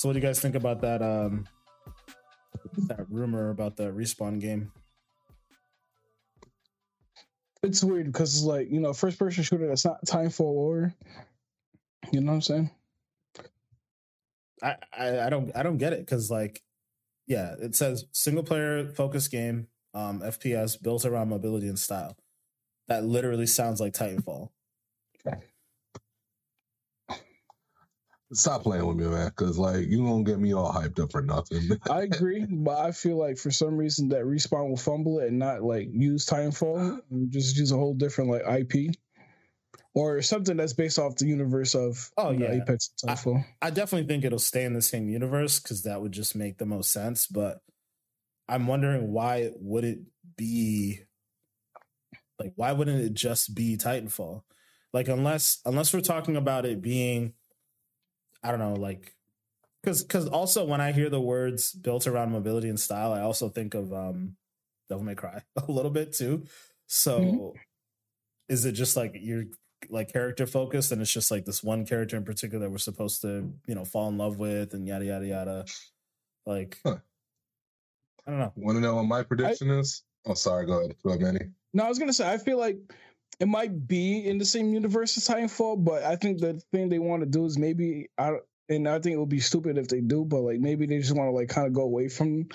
So, what do you guys think about that? Um, that rumor about the respawn game. It's weird because it's like you know, first person shooter that's not Titanfall or, you know what I'm saying? I, I, I don't I don't get it because like, yeah, it says single player focused game, um, FPS built around mobility and style. That literally sounds like Titanfall. Stop playing with me, man, because like you gonna get me all hyped up for nothing. I agree, but I feel like for some reason that respawn will fumble it and not like use Titanfall, and just use a whole different like IP or something that's based off the universe of oh yeah Apex and Titanfall. I, I definitely think it'll stay in the same universe because that would just make the most sense. But I'm wondering why would it be like why wouldn't it just be Titanfall? Like unless unless we're talking about it being I don't know, like because because also when I hear the words built around mobility and style, I also think of um Devil May Cry a little bit too. So mm-hmm. is it just like you're like character focused and it's just like this one character in particular that we're supposed to, you know, fall in love with and yada yada yada. Like huh. I don't know. Want to know what my prediction I, is? Oh, sorry. Go ahead. Go ahead, Manny. No, I was gonna say I feel like it might be in the same universe as Titanfall, but I think the thing they want to do is maybe I and I think it would be stupid if they do, but like maybe they just want to like kind of go away from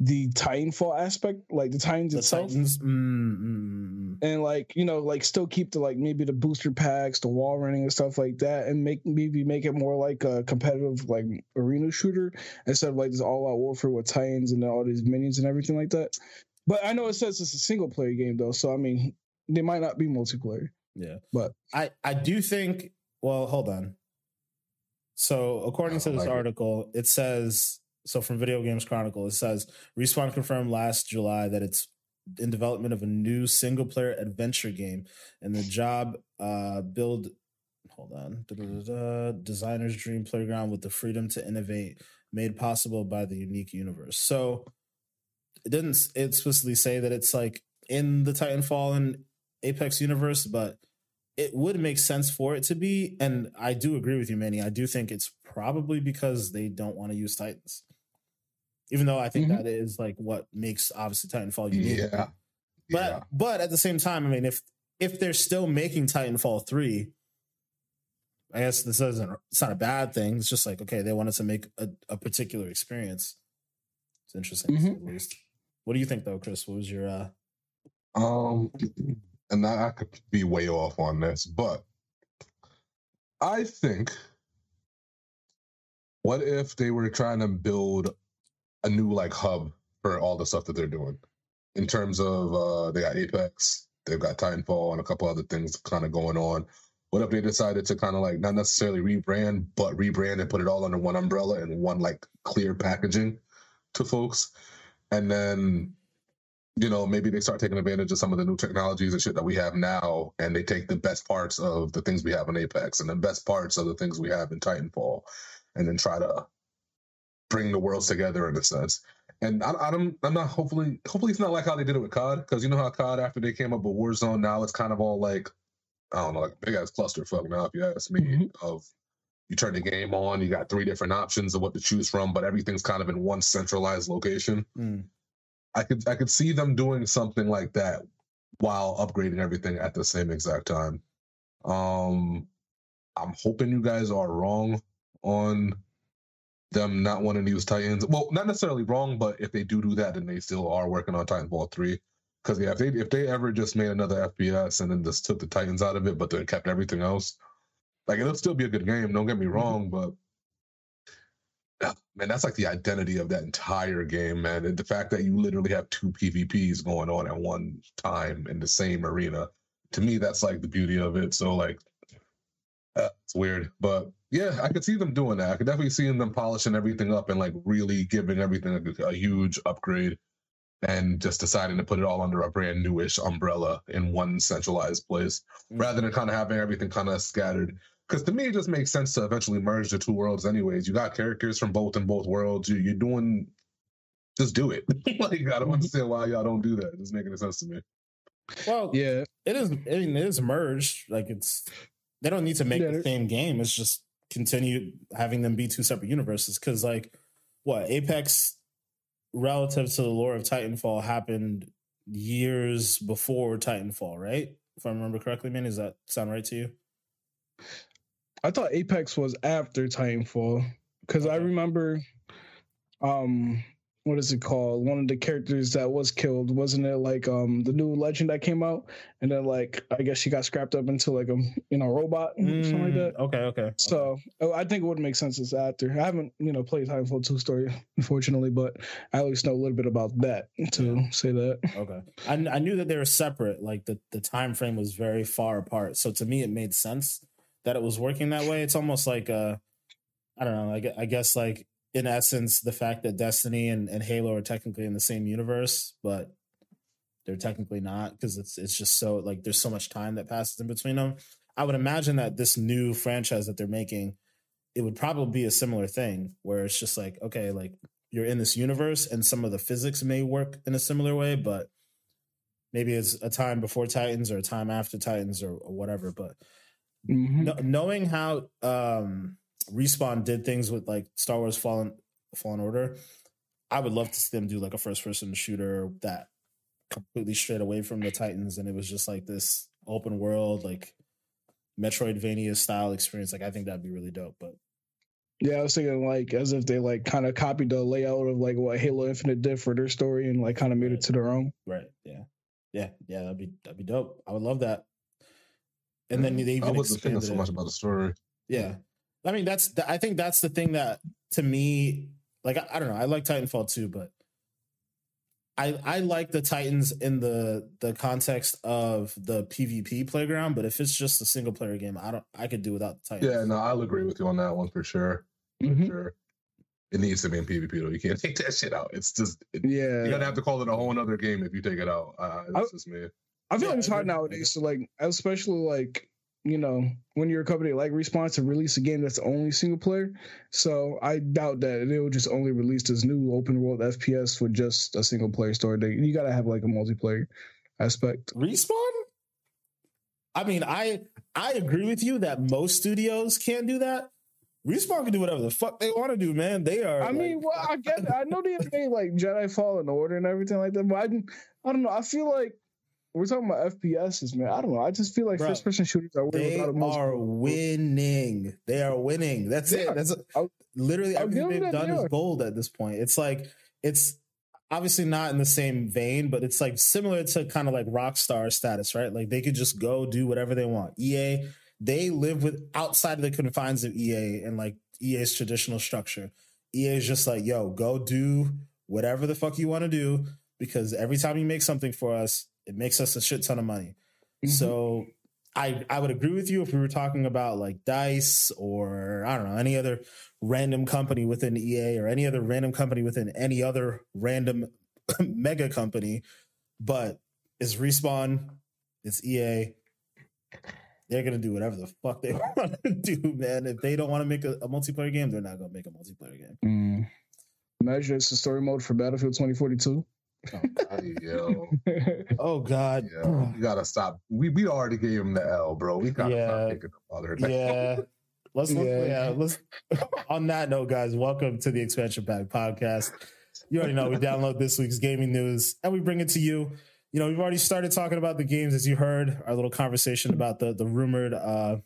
the Titanfall aspect, like the Titans the itself, Titans. Mm-hmm. and like you know, like still keep the like maybe the booster packs, the wall running and stuff like that, and make maybe make it more like a competitive like arena shooter instead of like this all out warfare with Titans and all these minions and everything like that. But I know it says it's a single player game though, so I mean, they might not be multiplayer. Yeah, but I I do think. Well, hold on. So according to this like article, it. it says so from Video Games Chronicle, it says Respawn confirmed last July that it's in development of a new single player adventure game, and the job uh, build. Hold on, Da-da-da-da, designer's dream playground with the freedom to innovate, made possible by the unique universe. So it didn't it explicitly say that it's like in the Titanfall and Apex universe, but it would make sense for it to be. And I do agree with you, Manny. I do think it's probably because they don't want to use Titans. Even though I think mm-hmm. that is like what makes obviously Titanfall unique. Yeah. But yeah. but at the same time, I mean, if if they're still making Titanfall three, I guess this isn't it's not a bad thing. It's just like okay, they wanted to make a, a particular experience. It's interesting mm-hmm. at least. What do you think though, Chris? What was your uh um and I, could be way off on this, but I think what if they were trying to build a new like hub for all the stuff that they're doing in terms of uh they got Apex, they've got Titanfall and a couple other things kind of going on. What if they decided to kind of like not necessarily rebrand, but rebrand and put it all under one umbrella and one like clear packaging to folks? And then you know, maybe they start taking advantage of some of the new technologies and shit that we have now, and they take the best parts of the things we have in Apex and the best parts of the things we have in Titanfall, and then try to bring the worlds together in a sense. And I, I don't, I'm not hopefully, hopefully it's not like how they did it with COD, because you know how COD after they came up with Warzone, now it's kind of all like, I don't know, like big ass clusterfuck now, if you ask me. Mm-hmm. Of you turn the game on, you got three different options of what to choose from, but everything's kind of in one centralized location. Mm I could I could see them doing something like that while upgrading everything at the same exact time. Um, I'm hoping you guys are wrong on them not wanting to use Titans. Well, not necessarily wrong, but if they do do that, then they still are working on Titanfall three. Because yeah, if they if they ever just made another FPS and then just took the Titans out of it, but then kept everything else, like it'll still be a good game. Don't get me mm-hmm. wrong, but man, that's like the identity of that entire game, man. And the fact that you literally have two PvPs going on at one time in the same arena, to me, that's like the beauty of it. So, like, uh, it's weird, but yeah, I could see them doing that. I could definitely see them polishing everything up and like really giving everything a, a huge upgrade, and just deciding to put it all under a brand newish umbrella in one centralized place, mm-hmm. rather than kind of having everything kind of scattered because to me it just makes sense to eventually merge the two worlds anyways. You got characters from both in both worlds. You, you're doing just do it. Like i don't mm-hmm. understand why y'all don't do that. It's doesn't make any sense to me. Well yeah. it is I mean, it is merged. Like it's they don't need to make yeah, the same game. It's just continue having them be two separate universes. Because like what apex relative to the lore of titanfall happened years before titanfall right? If i remember correctly man does that sound right to you i thought apex was after titanfall because okay. i remember um what is it called? One of the characters that was killed, wasn't it like um the new legend that came out? And then like I guess she got scrapped up into like a you know robot mm, something like that. Mm, okay, okay. So oh, I think it would make sense as actor. I haven't you know played Titanfall two story unfortunately, but I at least know a little bit about that to yeah. say that. Okay, I, I knew that they were separate. Like the the time frame was very far apart. So to me, it made sense that it was working that way. It's almost like uh I don't know. I, I guess like in essence the fact that Destiny and, and Halo are technically in the same universe, but they're technically not because it's it's just so like there's so much time that passes in between them. I would imagine that this new franchise that they're making, it would probably be a similar thing where it's just like, okay, like you're in this universe and some of the physics may work in a similar way, but maybe it's a time before Titans or a time after Titans or, or whatever. But mm-hmm. no, knowing how um respawn did things with like Star Wars Fallen Fallen Order, I would love to see them do like a first person shooter that completely straight away from the Titans, and it was just like this open world, like Metroidvania style experience. Like I think that'd be really dope. But yeah, I was thinking like as if they like kind of copied the layout of like what Halo Infinite did for their story and like kind of made right. it to their own. Right. Yeah. Yeah. Yeah. That'd be that'd be dope. I would love that. And then they even I wasn't thinking so much about the story. Yeah. I mean, that's the, I think that's the thing that to me, like I, I don't know, I like Titanfall too, but I I like the Titans in the the context of the PvP playground, but if it's just a single player game, I don't I could do without the Titans. Yeah, no, I'll agree with you on that one for sure. For mm-hmm. sure. It needs to be in PvP though. You can't take that shit out. It's just it, yeah. You're gonna have to call it a whole other game if you take it out. Uh, that's I, just me. I feel yeah, like it's hard nowadays to like, especially like you know, when you're a company like Respawn to release a game that's only single player. So I doubt that they will just only release this new open world FPS with just a single player story. You got to have like a multiplayer aspect. Respawn? I mean, I I agree with you that most studios can't do that. Respawn can do whatever the fuck they want to do, man. They are. I like, mean, well, I get. I know they made like Jedi Fallen Order and everything like that, but I, I don't know. I feel like we're talking about FPSs, man. I don't know. I just feel like first person shooters are winning. they are winning. They are winning. That's yeah. it. That's a, literally I'll everything they've done is gold at this point. It's like it's obviously not in the same vein, but it's like similar to kind of like Rockstar status, right? Like they could just go do whatever they want. EA, they live with outside of the confines of EA and like EA's traditional structure. EA is just like, yo, go do whatever the fuck you want to do because every time you make something for us, it makes us a shit ton of money. Mm-hmm. So I I would agree with you if we were talking about like Dice or I don't know any other random company within EA or any other random company within any other random mega company, but it's respawn, it's EA. They're gonna do whatever the fuck they want to do, man. If they don't want to make a, a, multiplayer game, they're not gonna make a multiplayer game. Mm. Imagine it's a story mode for Battlefield 2042. Oh God, yo. oh God. Yeah. You gotta stop. We we already gave him the L, bro. We gotta yeah. stop thinking about her. Yeah. Let's yeah. yeah, let's on that note, guys, welcome to the expansion pack podcast. You already know we download this week's gaming news and we bring it to you. You know, we've already started talking about the games as you heard, our little conversation about the the rumored uh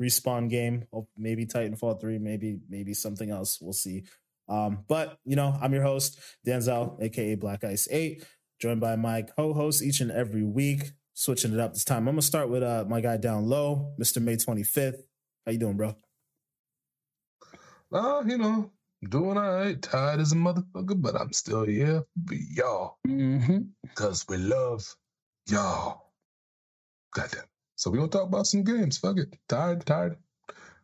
respawn game. Oh, maybe Titanfall 3, maybe maybe something else. We'll see. Um, but you know, I'm your host, Denzel, aka Black Ice 8, joined by my co-host each and every week. Switching it up this time. I'm gonna start with uh my guy down low, Mr. May 25th. How you doing, bro? Uh, you know, doing all right. Tired as a motherfucker, but I'm still here for y'all. Mm-hmm. Cause we love y'all. Goddamn. So we gonna talk about some games. Fuck it. Tired, tired,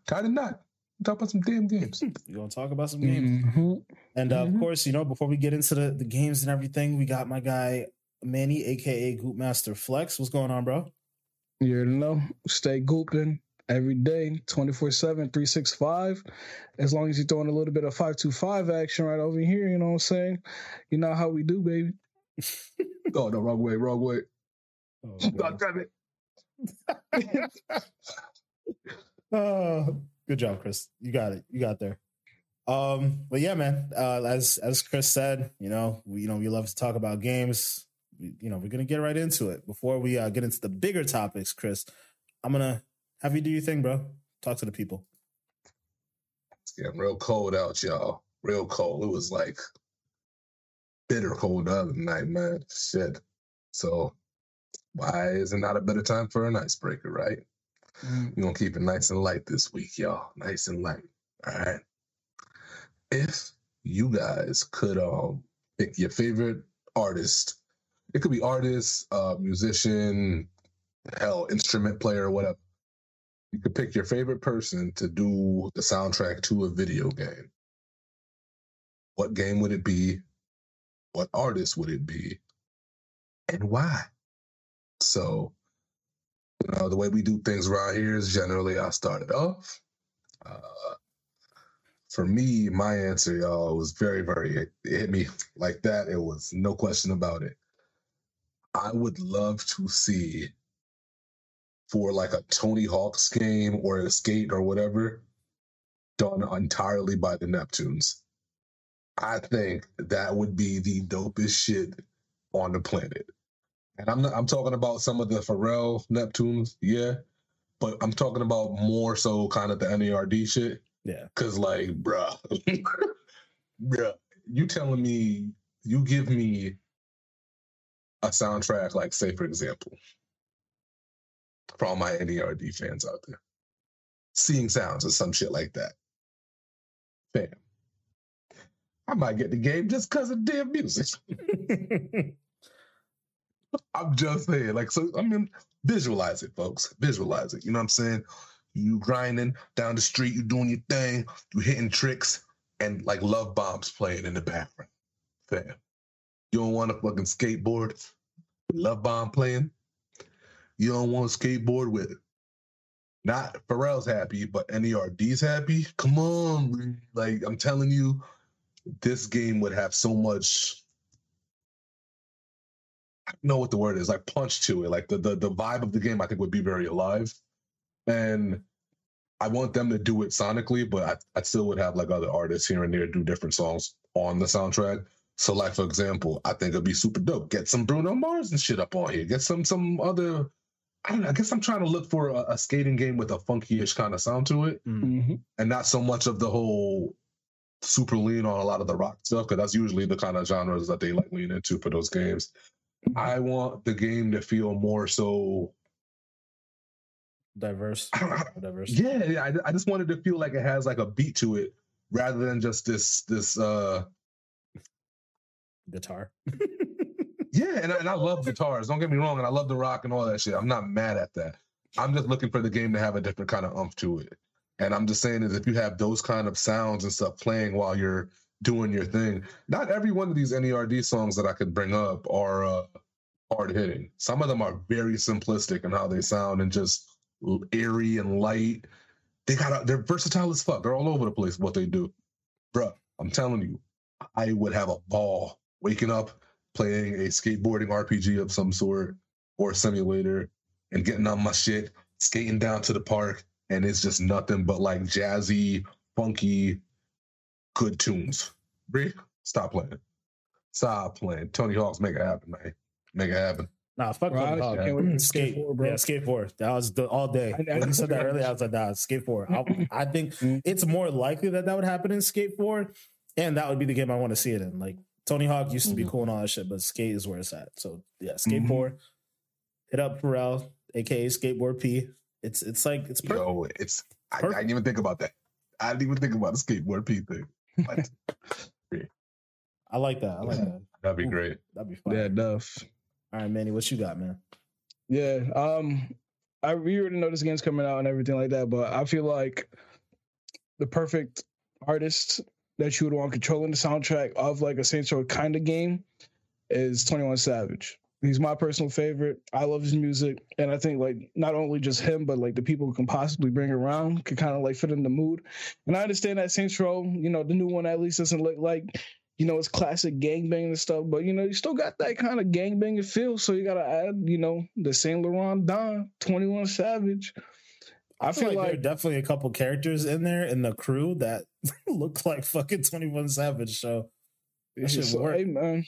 tired or not talk about some damn games. We're gonna talk about some games. Mm-hmm. And uh, mm-hmm. of course, you know, before we get into the, the games and everything, we got my guy Manny, aka Goop Master Flex. What's going on, bro? You already know. Stay gooping every day, 24 7, 365. As long as you're throwing a little bit of 525 action right over here, you know what I'm saying? You know how we do, baby. oh, no, wrong way, wrong way. Oh, God damn it. oh, Good job, Chris. You got it. You got there. Um, but yeah, man. Uh, as as Chris said, you know, we you know we love to talk about games. We, you know, we're gonna get right into it. Before we uh, get into the bigger topics, Chris, I'm gonna have you do your thing, bro. Talk to the people. It's getting real cold out, y'all. Real cold. It was like bitter cold the other night, man. Shit. So why is it not a better time for an icebreaker, right? Mm. We're gonna keep it nice and light this week, y'all. Nice and light. All right. If you guys could um pick your favorite artist, it could be artist, uh, musician, hell, instrument player, whatever. You could pick your favorite person to do the soundtrack to a video game. What game would it be? What artist would it be? And why? So, you know, the way we do things around here is generally I started off. Uh, for me, my answer, y'all, was very, very, it, it hit me like that. It was no question about it. I would love to see for like a Tony Hawk's game or a skate or whatever done entirely by the Neptunes. I think that would be the dopest shit on the planet. And I'm not, I'm talking about some of the Pharrell Neptunes, yeah, but I'm talking about more so kind of the NERD shit. Yeah. Cause like, bruh, bruh, you telling me you give me a soundtrack like say for example, for all my NERD fans out there. Seeing sounds or some shit like that. Fam. I might get the game just because of damn music. I'm just saying, like, so I mean, visualize it, folks. Visualize it. You know what I'm saying? You grinding down the street, you doing your thing, you hitting tricks, and like love bombs playing in the background. Fam. You don't want a fucking skateboard, love bomb playing. You don't want to skateboard with it. Not Pharrell's happy, but NERD's happy. Come on, like I'm telling you, this game would have so much. I don't know what the word is, like punch to it. Like the the the vibe of the game, I think would be very alive, and I want them to do it sonically, but I, I still would have like other artists here and there do different songs on the soundtrack. So, like for example, I think it'd be super dope. Get some Bruno Mars and shit up on here. Get some some other I don't know. I guess I'm trying to look for a, a skating game with a funky-ish kind of sound to it, mm-hmm. and not so much of the whole super lean on a lot of the rock stuff because that's usually the kind of genres that they like lean into for those games. I want the game to feel more so diverse. diverse. Yeah, I, I just wanted to feel like it has like a beat to it rather than just this this uh guitar. Yeah, and, and I love guitars. Don't get me wrong, and I love the rock and all that shit. I'm not mad at that. I'm just looking for the game to have a different kind of umph to it. And I'm just saying is if you have those kind of sounds and stuff playing while you're doing your thing, not every one of these NERD songs that I could bring up are uh, hard hitting. Some of them are very simplistic in how they sound and just airy and light. They got they're versatile as fuck. They're all over the place what they do. Bruh, I'm telling you, I would have a ball waking up playing a skateboarding RPG of some sort or simulator and getting on my shit, skating down to the park, and it's just nothing but like jazzy, funky, good tunes. Bree, stop playing. Stop playing. Tony Hawk's make it happen, man. Make it happen. Nah, fuck Tony Hawk. Skate, skate four, bro. Yeah, skate four. That was the, all day. I, I, when you said that earlier, I was like, nah, skate four. I, I think it's more likely that that would happen in skate four, and that would be the game I want to see it in. Like Tony Hawk used to be mm-hmm. cool and all that shit, but skate is where it's at. So yeah, skateboard. Mm-hmm. Hit up Pharrell, aka Skateboard P. It's it's like it's perfect. Yo, it's I, I, didn't even think about that. I didn't even think about the skateboard P thing. I like that. I like that. That'd be great. That'd be fun. Yeah, enough. All right, Manny, what you got, man? Yeah, um, I we already know this game's coming out and everything like that, but I feel like the perfect artist that you would want controlling the soundtrack of like a Saints Row kind of game is 21 Savage. He's my personal favorite. I love his music, and I think like not only just him, but like the people who can possibly bring around could kind of like fit in the mood. And I understand that Saints Row, you know, the new one at least doesn't look like you know, it's classic gangbang and stuff, but you know, you still got that kind of gangbanging feel. So you gotta add, you know, the Saint Laurent Don, 21 Savage. I, I feel, like, like there are definitely a couple characters in there in the crew that look like fucking Twenty One Savage. So it should work. Hey, man.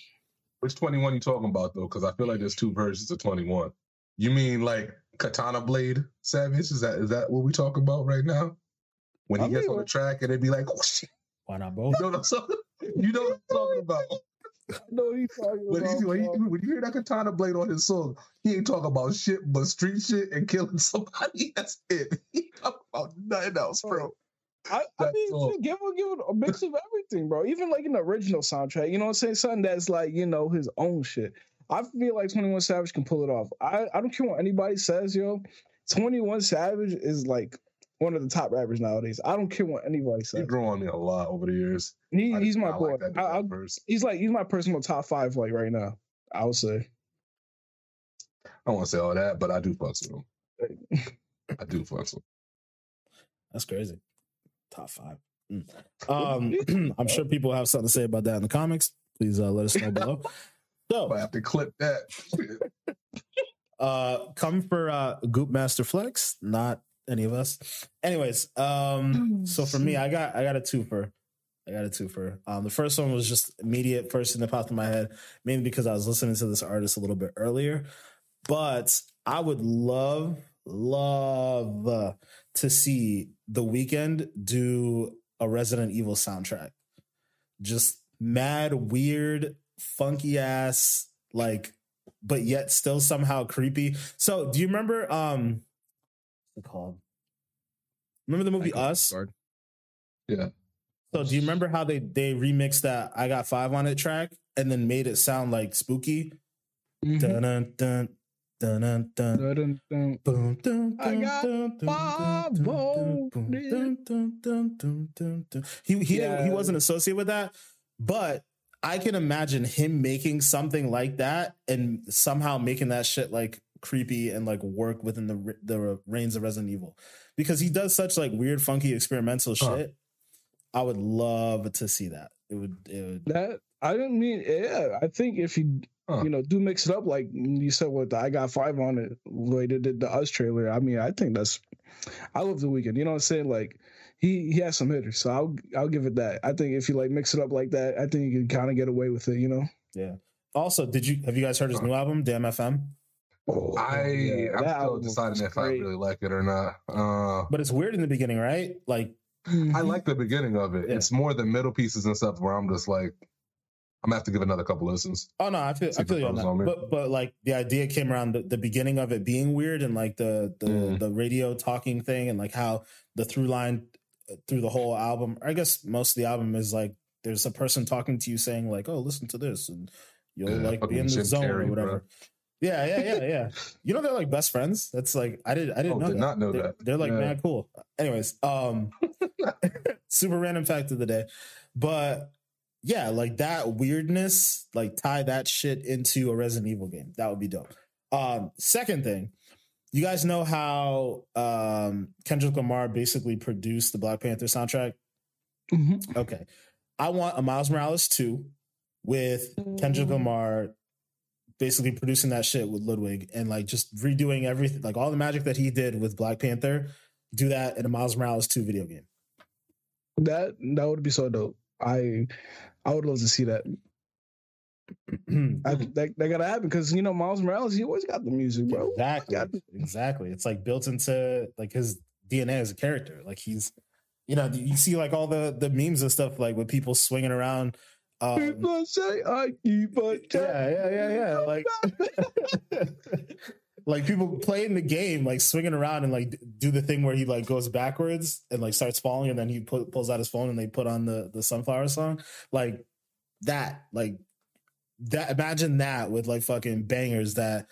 Which Twenty One you talking about though? Because I feel like there's two versions of Twenty One. You mean like Katana Blade Savage? Is that is that what we talk about right now? When he I gets on the track and it'd be like, oh, shit. why not both? You know what I'm, you know what I'm talking about. Know he's talking when about. When, he, when you hear that katana blade on his song, he ain't talking about shit but street shit and killing somebody. That's it. He talking about nothing else, bro. I, I mean, give him, give him a mix of everything, bro. Even like an original soundtrack, you know what I'm saying? Something that's like, you know, his own shit. I feel like 21 Savage can pull it off. I, I don't care what anybody says, yo. 21 Savage is like one of the top rappers nowadays. I don't care what anybody says. He grew on me a lot over the years. He, he's my boy. Like I, he's like he's my personal top five like right now. I would say. I don't want to say all that, but I do fuck with him. I do fuck with him. That's crazy. Top five. Mm. Um, I'm sure people have something to say about that in the comics. Please uh, let us know below. So I have to clip that. uh, come for uh, Goop Master Flex, not any of us. Anyways, um, so for me, I got I got a twofer. I got a twofer. Um, the first one was just immediate first thing that popped in my head, mainly because I was listening to this artist a little bit earlier. But I would love, love to see the Weeknd do a Resident Evil soundtrack. Just mad, weird, funky ass, like, but yet still somehow creepy. So, do you remember um it called? Remember the movie Us? Yeah. So do you remember how they they remixed that I got five on it track and then made it sound like spooky? Mm-hmm. Dun, dun, dun, Dun, dun, dun. Dun, dun, Boom, dun, I got He he yeah. he wasn't associated with that, but I can imagine him making something like that and somehow making that shit like creepy and like work within the the reigns of Resident Evil because he does such like weird, funky, experimental huh. shit. I would love to see that. It would. It would. That I didn't mean. Yeah, I think if you huh. you know do mix it up like you said with the I got five on it, way they did the Us trailer. I mean, I think that's. I love the Weeknd. You know what I'm saying? Like he he has some hitters, so I'll I'll give it that. I think if you like mix it up like that, I think you can kind of get away with it. You know. Yeah. Also, did you have you guys heard his new album, Dawn FM? Oh, I yeah, I'm still deciding if I really like it or not. Uh, but it's weird in the beginning, right? Like I like the beginning of it. Yeah. It's more the middle pieces and stuff where I'm just like, I'm gonna have to give another couple listens. Oh no, I feel I feel you on that. On but but like the idea came around the, the beginning of it being weird and like the the mm. the radio talking thing and like how the through line uh, through the whole album. I guess most of the album is like there's a person talking to you saying like, "Oh, listen to this," and you'll yeah, like be in the zone Carrey, or whatever. Bro. Yeah, yeah, yeah, yeah. you know they're like best friends. That's like I did I didn't oh, know did that. not know they're, that. They're like yeah. mad cool. Anyways, um super random fact of the day. But yeah, like that weirdness, like tie that shit into a Resident Evil game. That would be dope. Um, second thing, you guys know how um Kendrick Lamar basically produced the Black Panther soundtrack? Mm-hmm. Okay. I want a Miles Morales 2 with Kendrick. Lamar basically producing that shit with Ludwig and like just redoing everything, like all the magic that he did with Black Panther, do that in a Miles Morales 2 video game. That that would be so dope. I I would love to see that. I, that, that gotta happen because you know Miles Morales, he always got the music, bro. Exactly, exactly. It's like built into like his DNA as a character. Like he's, you know, you see like all the the memes and stuff like with people swinging around um, People say I keep a Yeah, yeah, yeah, yeah. Like, like people playing the game, like swinging around and like do the thing where he like goes backwards and like starts falling, and then he put, pulls out his phone and they put on the the sunflower song, like that, like that. Imagine that with like fucking bangers that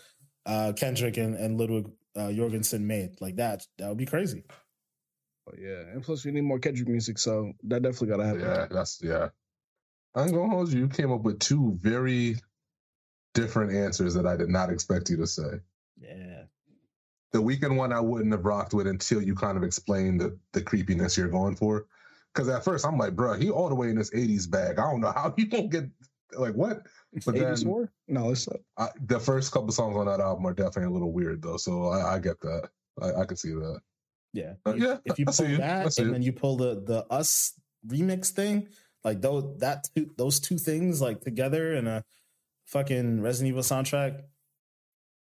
uh Kendrick and, and Ludwig uh, Jorgensen made, like that. That would be crazy. Oh yeah, and plus we need more Kendrick music, so that definitely gotta happen. Yeah, that's yeah. I'm gonna hold you. You came up with two very different answers that I did not expect you to say. Yeah. The Weeknd one I wouldn't have rocked with until you kind of explained the, the creepiness you're going for. Because at first I'm like, bro, he all the way in this 80s bag. I don't know how you don't get like what. But 84? then no, it's I, the first couple songs on that album are definitely a little weird though. So I, I get that. I, I can see that. Yeah, Uh, yeah, If you pull that and it. then you pull the the us remix thing, like those that two, those two things like together in a fucking Resident Evil soundtrack.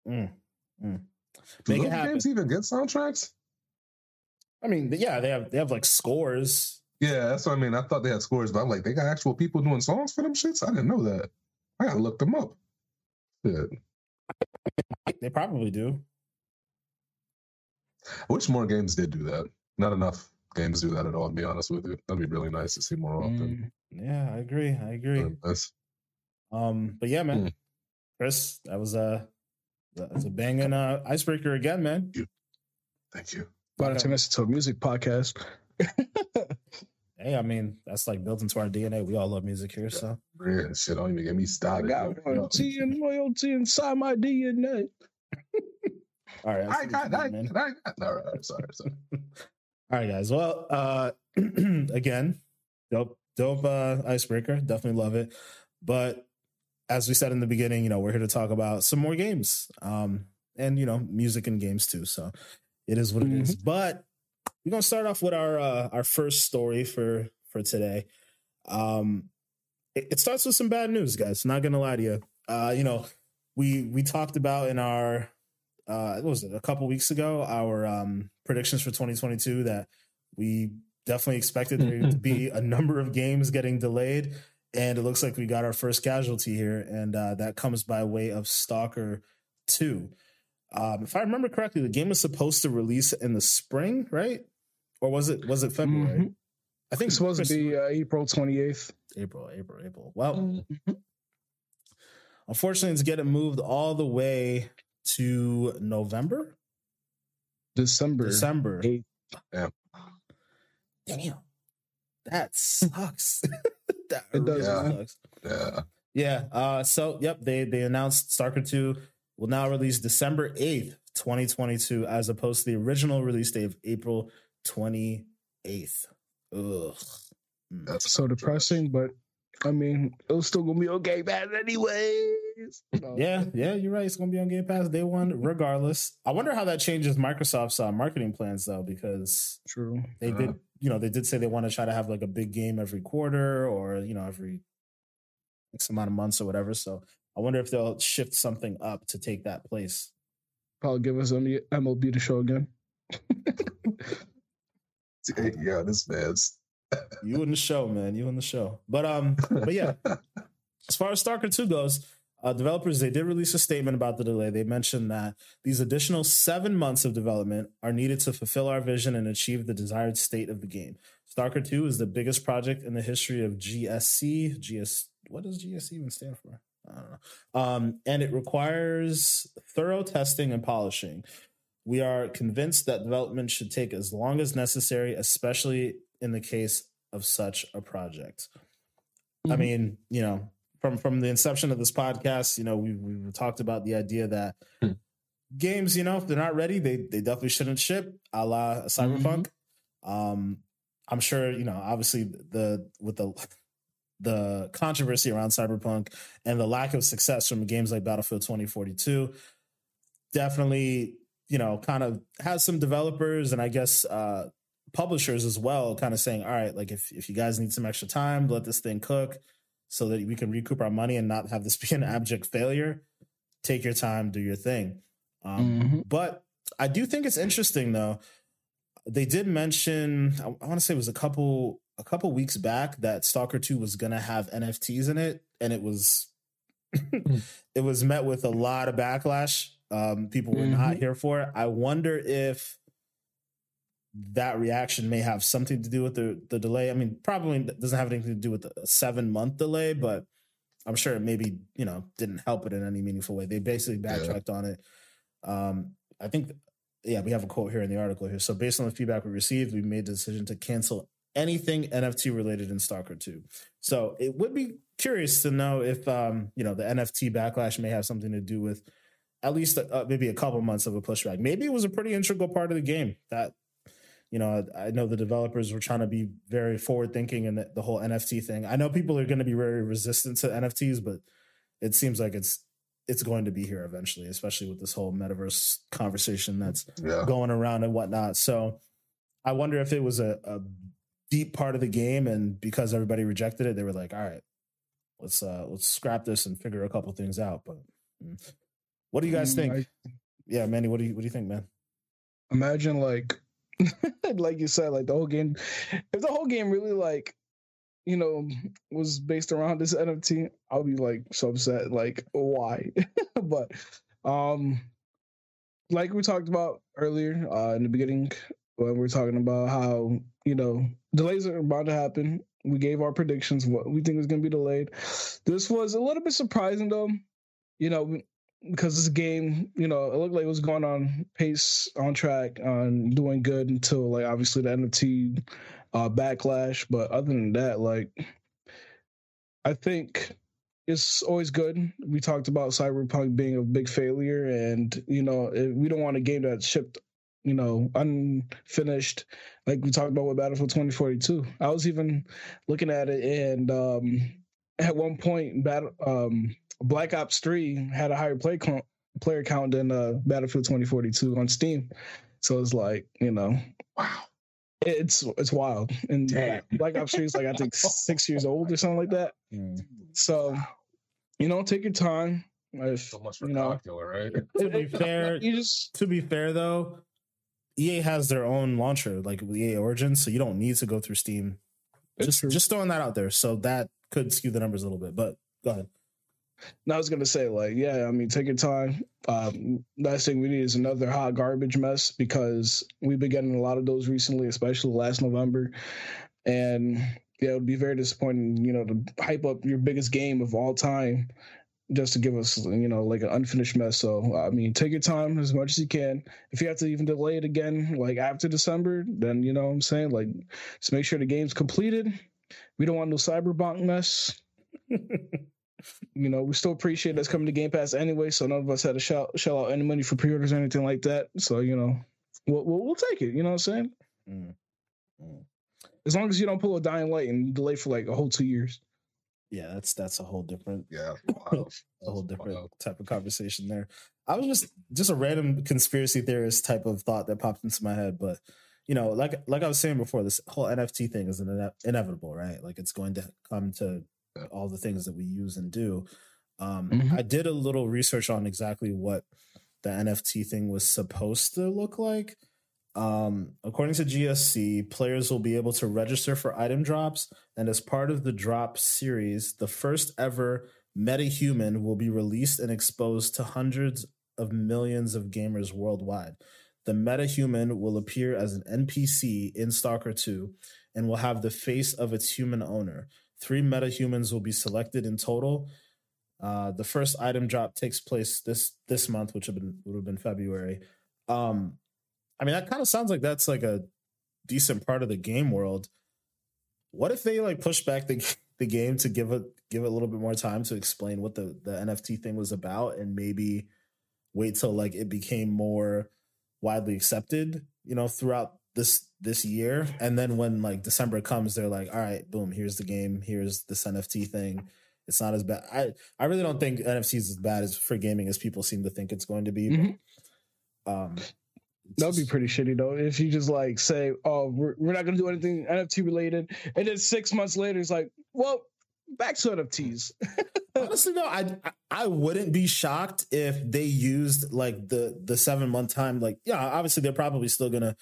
Mm, mm. Do Make it those happen. games even get soundtracks? I mean, yeah, they have they have like scores. Yeah, that's what I mean. I thought they had scores, but I'm like, they got actual people doing songs for them shits. I didn't know that. I gotta look them up. Yeah. They probably do. I wish more games did do that. Not enough games do that at all. To be honest with you, that'd be really nice to see more often. Mm. Yeah, I agree. I agree. Nice. Um, but yeah, man, Mm. Chris, that was a that was a banging uh, icebreaker again, man. Thank you. About to turn this into a music podcast. Hey, I mean, that's like built into our DNA. We all love music here, so Yeah, shit, don't even get me I started. got loyalty and loyalty inside my DNA. all right. I see what got, you I, did, man. I, I, all right, sorry, sorry. All right, guys. Well, uh again, dope, dope uh icebreaker. Definitely love it. But as we said in the beginning, you know, we're here to talk about some more games. Um, and you know, music and games too. So it is what it is. But we're gonna start off with our uh our first story for for today. Um it, it starts with some bad news, guys. Not gonna lie to you. Uh, you know, we we talked about in our uh what was it a couple weeks ago our um predictions for 2022 that we definitely expected there to be a number of games getting delayed and it looks like we got our first casualty here and uh that comes by way of stalker 2 um if i remember correctly the game was supposed to release in the spring right or was it was it february Mhm. i think It's supposed to be uh, April 28th. april april april well Mm-hmm. unfortunately it's getting moved all the way to november December. december eighth. damn that sucks that It does, really man. sucks. Yeah, yeah uh so yep they they announced stalker 2 will now release december 8th 2022 as opposed to the original release date of april 28th ugh Mm. that's So depressing, but I mean, it was still gonna be okay, bad anyways. No. yeah yeah you're right it's gonna be on game pass day one regardless i wonder how that changes microsoft's uh, marketing plans though because True. they Uh. did you know they did say they want to try to have like a big game every quarter or you know every x amount of months or whatever so i wonder if they'll shift something up to take that place Probably give us M- MLB to show again. yeah, this man's. You in the show man. You in the show. But um but yeah. As far as stalker 2 goes uh, developers they did release a statement about the delay. They mentioned that these additional seven months of development are needed to fulfill our vision and achieve the desired state of the game. Stalker 2 is the biggest project in the history of gsc gs what does gsc even stand for? I don't know. Um, and it requires thorough testing and polishing. We are convinced that development should take as long as necessary especially in the case of such a project I Mhm. mean, you know, from from the inception of this podcast, you know, we we talked about the idea that Hmm. games, you know, if they're not ready, they they definitely shouldn't ship, a la Cyberpunk. Um, I'm sure, you know, obviously the with the the controversy around Cyberpunk and the lack of success from games like Battlefield 2042, definitely, you know, kind of has some developers and I guess uh publishers as well kind of saying all right like if, if you guys need some extra time let this thing cook so that we can recoup our money and not have this be an abject failure. Take your time do your thing. Um, Mhm. but i do think it's interesting though. They did mention i, I want to say it was a couple a couple weeks back that stalker 2 was gonna have nfts in it and it was it was met with a lot of backlash. Um, people were not Mhm. here for it. I wonder if that reaction may have something to do with the the delay. I mean, probably doesn't have anything to do with a seven month delay, but I'm sure it maybe you know didn't help it in any meaningful way. They basically Yeah. backtracked on it. Um, I think, yeah, we have a quote here in the article here. So based on the feedback we received, we made the decision to cancel anything NFT related in Stalker 2. So it would be curious to know if um, you know the NFT backlash may have something to do with at least uh, maybe a couple months of a pushback. Maybe it was a pretty integral part of the game that you know, I know the developers were trying to be very forward thinking in the, the whole NFT thing. I know people are going to be very resistant to NFTs, but it seems like it's it's going to be here eventually, especially with this whole metaverse conversation that's Yeah. going around and whatnot. So I wonder if it was a, a deep part of the game, and because everybody rejected it, they were like, "All right, let's uh let's scrap this and figure a couple things out." But mm. what do you guys mm, think? Yeah, Manny, what do you what do you think, man? Imagine like like you said, like the whole game if the whole game really like you know was based around this NFT, I'll be like so upset. Like, why? but um like we talked about earlier uh in the beginning when we are talking about how, you know, delays are about to happen. We gave our predictions, what we think is gonna be delayed. This was a little bit surprising though. You know, because this game, you know, it looked like it was going on pace, on track, on doing good until like obviously the NFT uh, backlash. But other than that, like, I think it's always good. We talked about Cyberpunk being a big failure, and you know, we don't want a game that shipped, you know, unfinished. Like we talked about with Battlefield 2042. I was even looking at it, and um, at one point, battle. Um, Black Ops Three had a higher play count, player count than uh, Battlefield 2042 on Steam. So it's like you know, wow, it's it's wild. And Damn. Black Ops Three is like I think six years old or something like that. Mm. So you know, take your time. If, so much for you know, right? to be fair, you just to be fair though, EA has their own launcher, like EA Origins, so you don't need to go through Steam. Just true. just throwing that out there, so that could skew the numbers a little bit. But go ahead. No, I was gonna say like, yeah, I mean, take your time. Um, last thing we need is another hot garbage mess because we've been getting a lot of those recently, especially last November, and yeah, it would be very disappointing, you know, to hype up your biggest game of all time just to give us, you know, like an unfinished mess. So, I mean, take your time as much as you can. If you have to even delay it again, like after December, then you know what I'm saying, like, just make sure the game's completed. We don't want no cyberpunk mess. you know, we still appreciate that's coming to Game Pass anyway. So none of us had to shell, shell out any money for pre-orders or anything like that. So you know, we'll we'll, we'll take it. You know what I'm saying? Mm. Mm. As long as you don't pull a dying light and delay for like a whole two years. Yeah, that's that's a whole different yeah, a whole different wild. type of conversation there. I was just just a random conspiracy theorist type of thought that popped into my head, but you know, like like I was saying before, this whole NFT thing is ine- inevitable, right? Like it's going to come to all the things that we use and do. Um, mm-hmm. I did a little research on exactly what the NFT thing was supposed to look like. Um, according to GSC, players will be able to register for item drops, and as part of the drop series, the first ever metahuman will be released and exposed to hundreds of millions of gamers worldwide. The metahuman will appear as an NPC in Stalker 2 and will have the face of its human owner. Three metahumans will be selected in total. Uh, the first item drop takes place this this month, which would have been, would have been February. Um, I mean, that kind of sounds like that's like a decent part of the game world. What if they like push back the the game to give it give it a little bit more time to explain what the the NFT thing was about, and maybe wait till like it became more widely accepted, you know, throughout this this year. And then when like december comes they're like all right boom here's the game. Here's this nft thing. It's not as bad. I i really don't think nft is as bad as for gaming as people seem to think it's going to be mm-hmm. um that would be pretty shitty though if you just like say oh we're, we're not going to do anything nft related and then six months later it's like well back to nfts honestly though I, I wouldn't be shocked if they used like the the seven month time. Like yeah obviously they're probably still gonna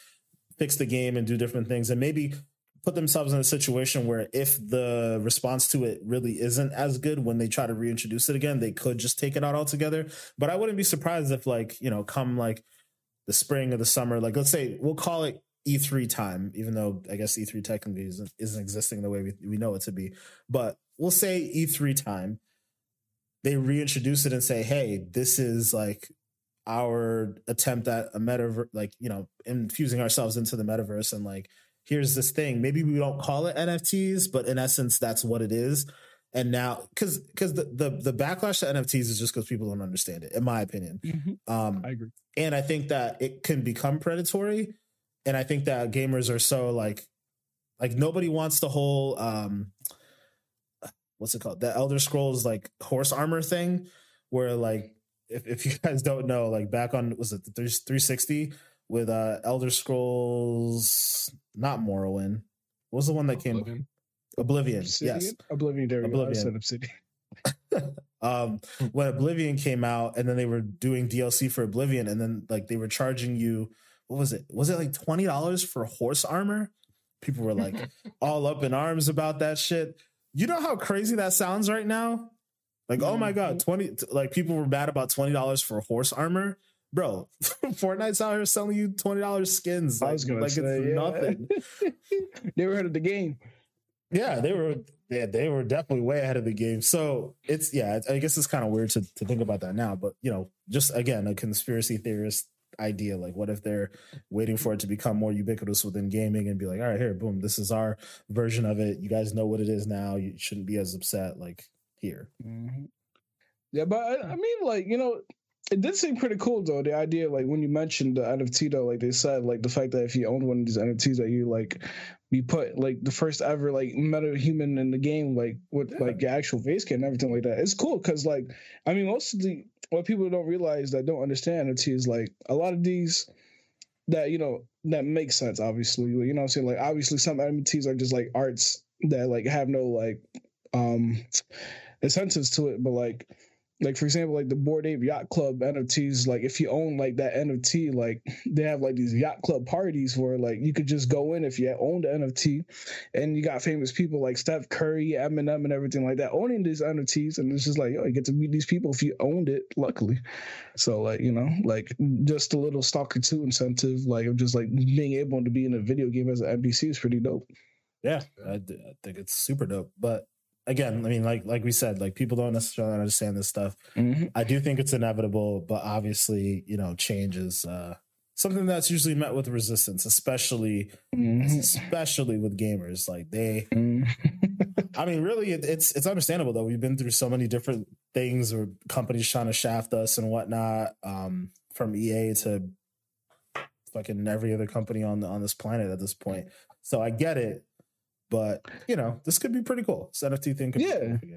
fix the game and do different things and maybe put themselves in a situation where if the response to it really isn't as good when they try to reintroduce it again, they could just take it out altogether. But I wouldn't be surprised if like, you know, come like the spring or the summer, like let's say we'll call it E3 time, even though I guess E3 technically isn't, isn't existing the way we, we know it to be. But we'll say E3 time, they reintroduce it and say, hey, this is like our attempt at a metaverse, like you know, infusing ourselves into the metaverse, and like here's this thing. Maybe we don't call it NFTs, but in essence, that's what it is. And now, because because the, the the backlash to NFTs is just because people don't understand it, in my opinion. Mm-hmm. Um, I agree, and I think that it can become predatory, and I think that gamers are so like, like nobody wants the whole um, what's it called, the Elder Scrolls like horse armor thing, where like if, if you guys don't know, like back on was it the 360 with uh Elder Scrolls, not Morrowind. What was the one that came? Oblivion? Oblivion. Obsidian? Yes. Oblivion. There we go. I Oblivion. Obsidian. um when Oblivion came out and then they were doing DLC for Oblivion and then like they were charging you what was it? Was it like twenty dollars for horse armor? People were like all up in arms about that shit. You know how crazy that sounds right now? Like, oh my god, 20 like people were mad about $20 for horse armor. Bro, Fortnite's out here selling you $20 skins. I was gonna like say it's yeah. nothing. Never heard of the game. Yeah, they were yeah, they were definitely way ahead of the game. So it's yeah, I guess it's kind of weird to, to think about that now. But you know, just again, a conspiracy theorist idea. Like, what if they're waiting for it to become more ubiquitous within gaming and be like, all right, here, boom, this is our version of it. You guys know what it is now. You shouldn't be as upset. Like here. Mhm. Yeah, but I, I mean, like you know, it did seem pretty cool though. The idea, like when you mentioned the NFT, though, like they said, like the fact that if you own one of these NFTs, that you like be put like the first ever like meta human in the game, like with Yeah. like your actual face scan and everything like that. It's cool because like I mean, most of the what people don't realize that don't understand NFTs, like a lot of these that you know that makes sense. Obviously, you know what I'm saying. Like obviously, some NFTs are just like arts that like have no like um incentives to it, but like like for example, like the Bored Ape Yacht Club NFTs, like if you own like that NFT, like they have like these yacht club parties where like you could just go in if you own the NFT, and you got famous people like Steph Curry, Eminem, and everything like that owning these NFTs, and it's just like yo, you get to meet these people if you owned it. Luckily, so like you know, like just a little Stalker Two incentive, like of just like being able to be in a video game as an NPC is pretty dope. Yeah, I think it's super dope. But again, I mean, like like we said, like people don't necessarily understand this stuff. Mm-hmm. I do think it's inevitable, but obviously, you know, change is uh, something that's usually met with resistance, especially Mm-hmm. especially with gamers. Like they, I mean, really, it, it's it's understandable though. We've been through so many different things, or companies trying to shaft us and whatnot, um, from EA to fucking every other company on the, on this planet at this point. So I get it, but you know, this could be pretty cool. This NFT thing could Yeah. be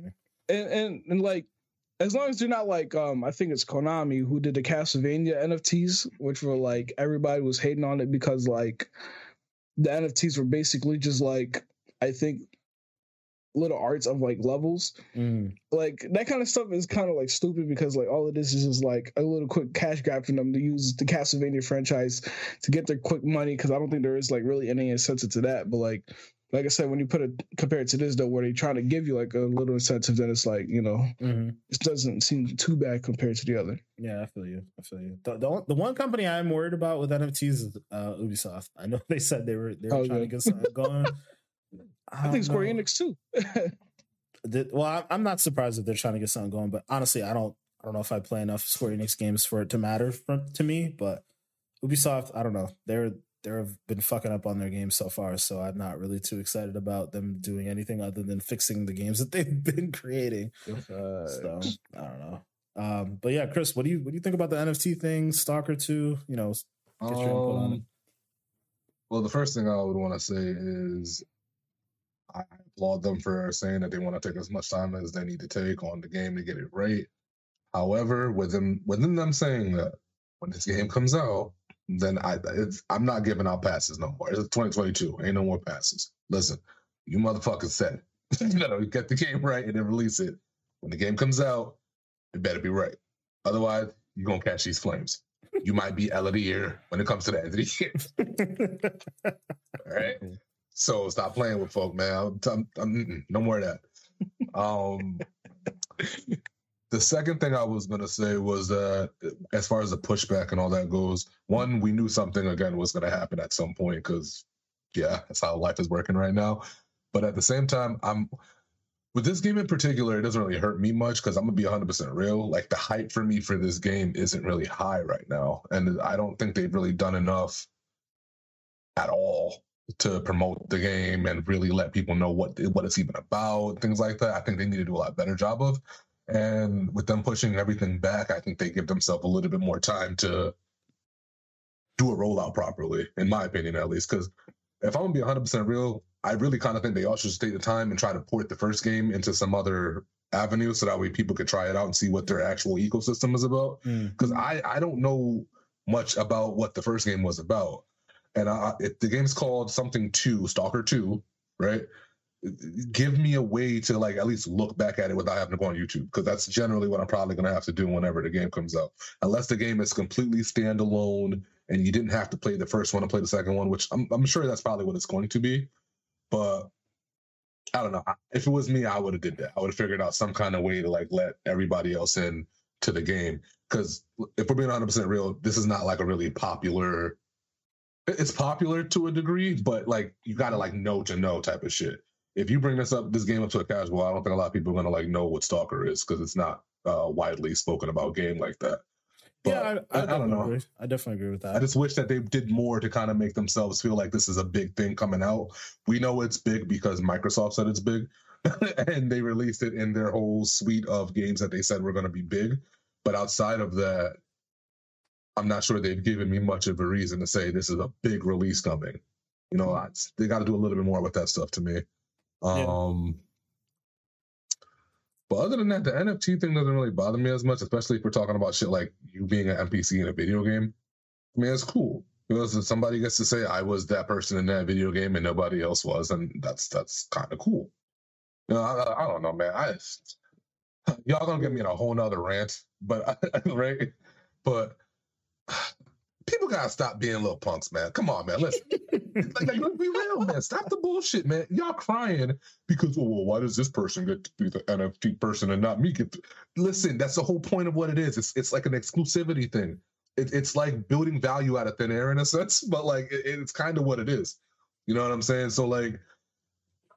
and, and and like as long as they're not like um I think it's Konami who did the Castlevania NFTs, which were like everybody was hating on it because like the NFTs were basically just like I think little arts of like levels. Mm. Like that kind of stuff is kind of like stupid because like all of this is just like a little quick cash grab for them to use the Castlevania franchise to get their quick money because I don't think there is like really any incentive to that. But like like I said, when you put it compared to this though, where they're trying to give you like a little incentive, then it's like you know hmm it doesn't seem too bad compared to the other. Yeah, I feel you. I feel you. The, the, one- the one company I'm worried about with NFTs is uh, Ubisoft. I know they said they were they were Oh, trying yeah. to get something going. I, think Square know. Enix too. Well, I- I'm not surprised that they're trying to get something going, but honestly, I don't. I don't know if I play enough Square Enix games for it to matter from, to me. But Ubisoft, I don't know. They're they've been fucking up on their games so far, so I'm not really too excited about them doing anything other than fixing the games that they've been creating. So I don't know. Um, but yeah, Chris, what do you what do you think about the NFT thing, Stalker Two? You know, get your input on it. Um, well, the first thing I would want to say is I applaud them for saying that they want to take as much time as they need to take on the game to get it right. However, within within them saying that when this game comes out, then I it's, I'm not giving out passes no more. It's 2022, ain't no more passes. Listen, you motherfuckers said you gotta get the game right and then release it. When the game comes out, it better be right. Otherwise, you're gonna catch these flames. You might be L of the year when it comes to the end of the year. All right. So stop playing with folk, man. I'm, I'm, I'm- no more of that. Um, the second thing I was gonna say was that as far as the pushback and all that goes, one, we knew something again was gonna happen at some point because, yeah, that's how life is working right now. But at the same time, I'm with this game in particular, it doesn't really hurt me much because I'm gonna be 100% real. Like the hype for me for this game isn't really high right now, and I don't think they've really done enough at all to promote the game and really let people know what what it's even about, things like that. I think they need to do a lot better job of. And with them pushing everything back, I think they give themselves a little bit more time to do a rollout properly, in my opinion, at least. Because if I'm gonna be 100 percent real, I really kind of think they all should take the time and try to port the first game into some other avenue, so that way people could try it out and see what their actual ecosystem is about Mm. because I I don't know much about what the first game was about. And I, if the game's called something two, Stalker Two, right? Give me a way to like at least look back at it without having to go on YouTube, because that's generally what I'm probably going to have to do whenever the game comes out. Unless the game is completely standalone and you didn't have to play the first one to play the second one, which I'm, I'm sure that's probably what it's going to be. But I don't know. If it was me, I would have did that. I would have figured out some kind of way to like let everybody else in to the game. Because if we're being 100 percent real, this is not like a really popular. It's popular to a degree, but like you got to like know to know type of shit. If you bring this up, this game up to a casual, I don't think a lot of people are gonna like know what Stalker is because it's not uh, widely spoken about game like that. But yeah, I, I, I don't know. Agree. I definitely agree with that. I just wish that they did more to kind of make themselves feel like this is a big thing coming out. We know it's big because Microsoft said it's big, and they released it in their whole suite of games that they said were going to be big. But outside of that, I'm not sure they've given me much of a reason to say this is a big release coming. You know, I, they got to do a little bit more with that stuff to me. Um, yeah. But other than that, the NFT thing doesn't really bother me as much, especially if we're talking about shit like you being an NPC in a video game. I mean, it's cool because somebody gets to say I was that person in that video game and nobody else was, and that's that's kind of cool. You know, I, I, don't know, man. I y'all gonna get me in a whole nother rant, but right, but people gotta stop being little punks, man. Come on, man. Listen, like, like, be real, man. Stop the bullshit, man. Y'all crying because, oh, well, why does this person get to be the NFT person and not me? Get to... Listen, that's the whole point of what it is. It's it's like an exclusivity thing. It, it's like building value out of thin air in a sense, but like it, it's kind of what it is. You know what I'm saying? So like,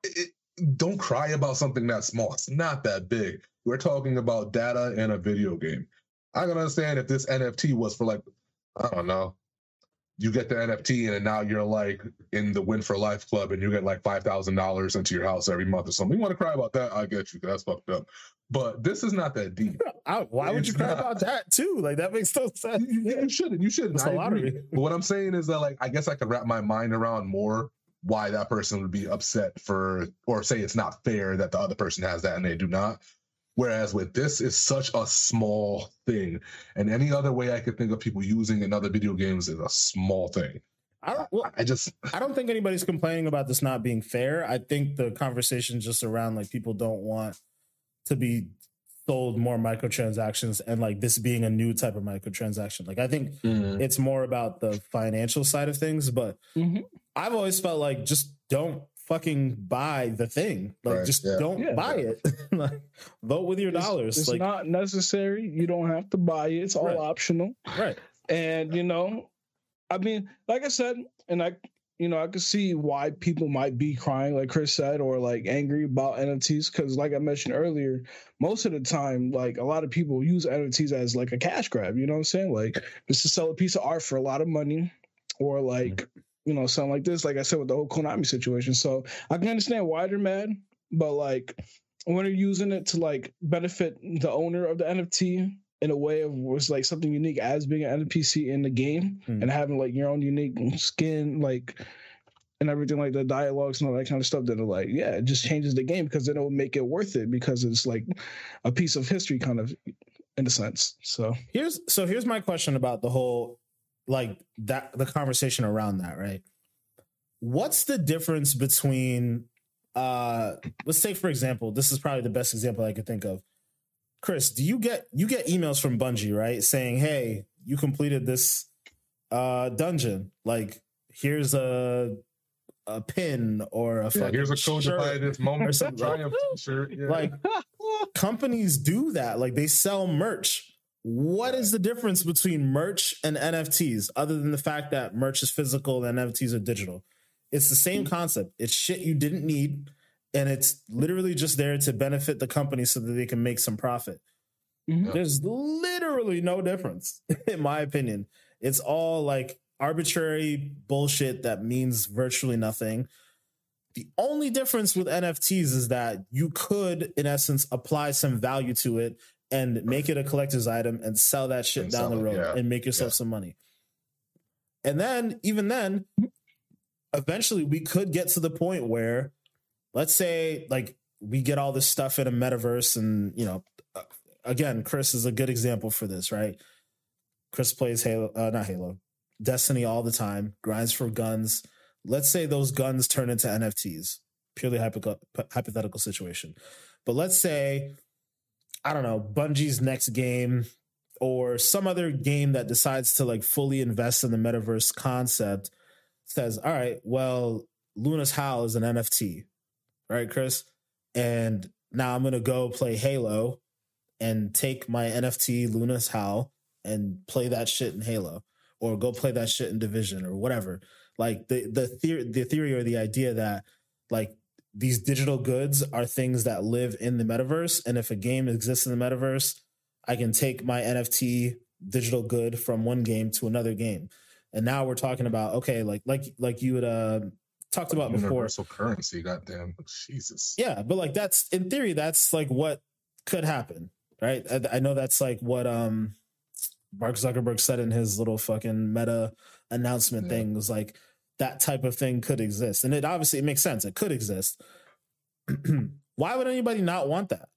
it, don't cry about something that small. It's not that big. We're talking about data in a video game. I can understand if this NFT was for like I don't know. You get the NFT and now you're like in the Win for Life club and you get like five thousand dollars into your house every month or something. You want to cry about that? I get you. That's fucked up. But this is not that deep. I, why would you cry not, about that too? Like that makes no sense. You, you shouldn't. You shouldn't. It's a lottery. But what I'm saying is that like I guess I could wrap my mind around more why that person would be upset for or say it's not fair that the other person has that and they do not. Whereas with this, it's such a small thing, and any other way I could think of people using in other video games is a small thing. I don't. Well, I just. I don't think anybody's complaining about this not being fair. I think the conversation just around like people don't want to be sold more microtransactions and like this being a new type of microtransaction. Like I think mm-hmm. it's more about the financial side of things, but mm-hmm. I've always felt like just don't fucking buy the thing. Like, right, just yeah. don't yeah, buy yeah. it. like, vote with your it's, dollars. It's like, not necessary. You don't have to buy it. It's all right. optional. Right. And you know, I mean, like I said, and I, you know, I could see why people might be crying, like Chris said, or like angry about NFTs. Because, like I mentioned earlier, most of the time, like a lot of people use NFTs as like a cash grab. You know what I'm saying? Like just to sell a piece of art for a lot of money, or like. Mm-hmm you know, something like this, like I said with the whole Konami situation. So I can understand why they're mad, but like when they're using it to like benefit the owner of the NFT in a way of was like something unique as being an NPC in the game mm. and having like your own unique skin, like and everything like the dialogues and all that kind of stuff that are like, yeah, it just changes the game because then it'll make it worth it because it's like a piece of history kind of in a sense. So here's so here's my question about the whole like that the conversation around that, right? What's the difference between uh let's take for example, this is probably the best example I could think of. Chris, do you get you get emails from Bungie, right? Saying, "Hey, you completed this uh dungeon. Like here's a a pin or a yeah, here's a code to buy this moment or something. shirt. Yeah. Like companies do that. Like they sell merch what is the difference between merch and NFTs other than the fact that merch is physical and NFTs are digital? It's the same concept. It's shit you didn't need and it's literally just there to benefit the company so that they can make some profit. Mm-hmm. There's literally no difference in my opinion. It's all like arbitrary bullshit that means virtually nothing. The only difference with NFTs is that you could, in essence, apply some value to it and make it a collector's item and sell that shit and down the road it, yeah. and make yourself yeah. some money. And then, even then, eventually we could get to the point where, let's say, like we get all this stuff in a metaverse, and you know, uh, again, Chris is a good example for this, right? Chris plays Halo, uh, not Halo, Destiny all the time, grinds for guns. Let's say those guns turn into NFTs, purely hypothetical situation. But let's say, I don't know, Bungie's next game or some other game that decides to like fully invest in the metaverse concept says, all right, well, Luna's Howl is an NFT, right, Chris? And now I'm to go play Halo and take my NFT Luna's Howl and play that shit in Halo or go play that shit in Division or whatever. Like the the theory the theory or the idea that like these digital goods are things that live in the metaverse and if a game exists in the metaverse, I can take my NFT digital good from one game to another game. And now we're talking about okay, like like like you had uh talked about universal before. Universal currency, goddamn Jesus. Yeah, but like that's in theory, that's like what could happen, right? I, I know that's like what um Mark Zuckerberg said in his little fucking meta announcement yeah. thing was like that type of thing could exist, and it obviously it makes sense. It could exist. Why would anybody not want that?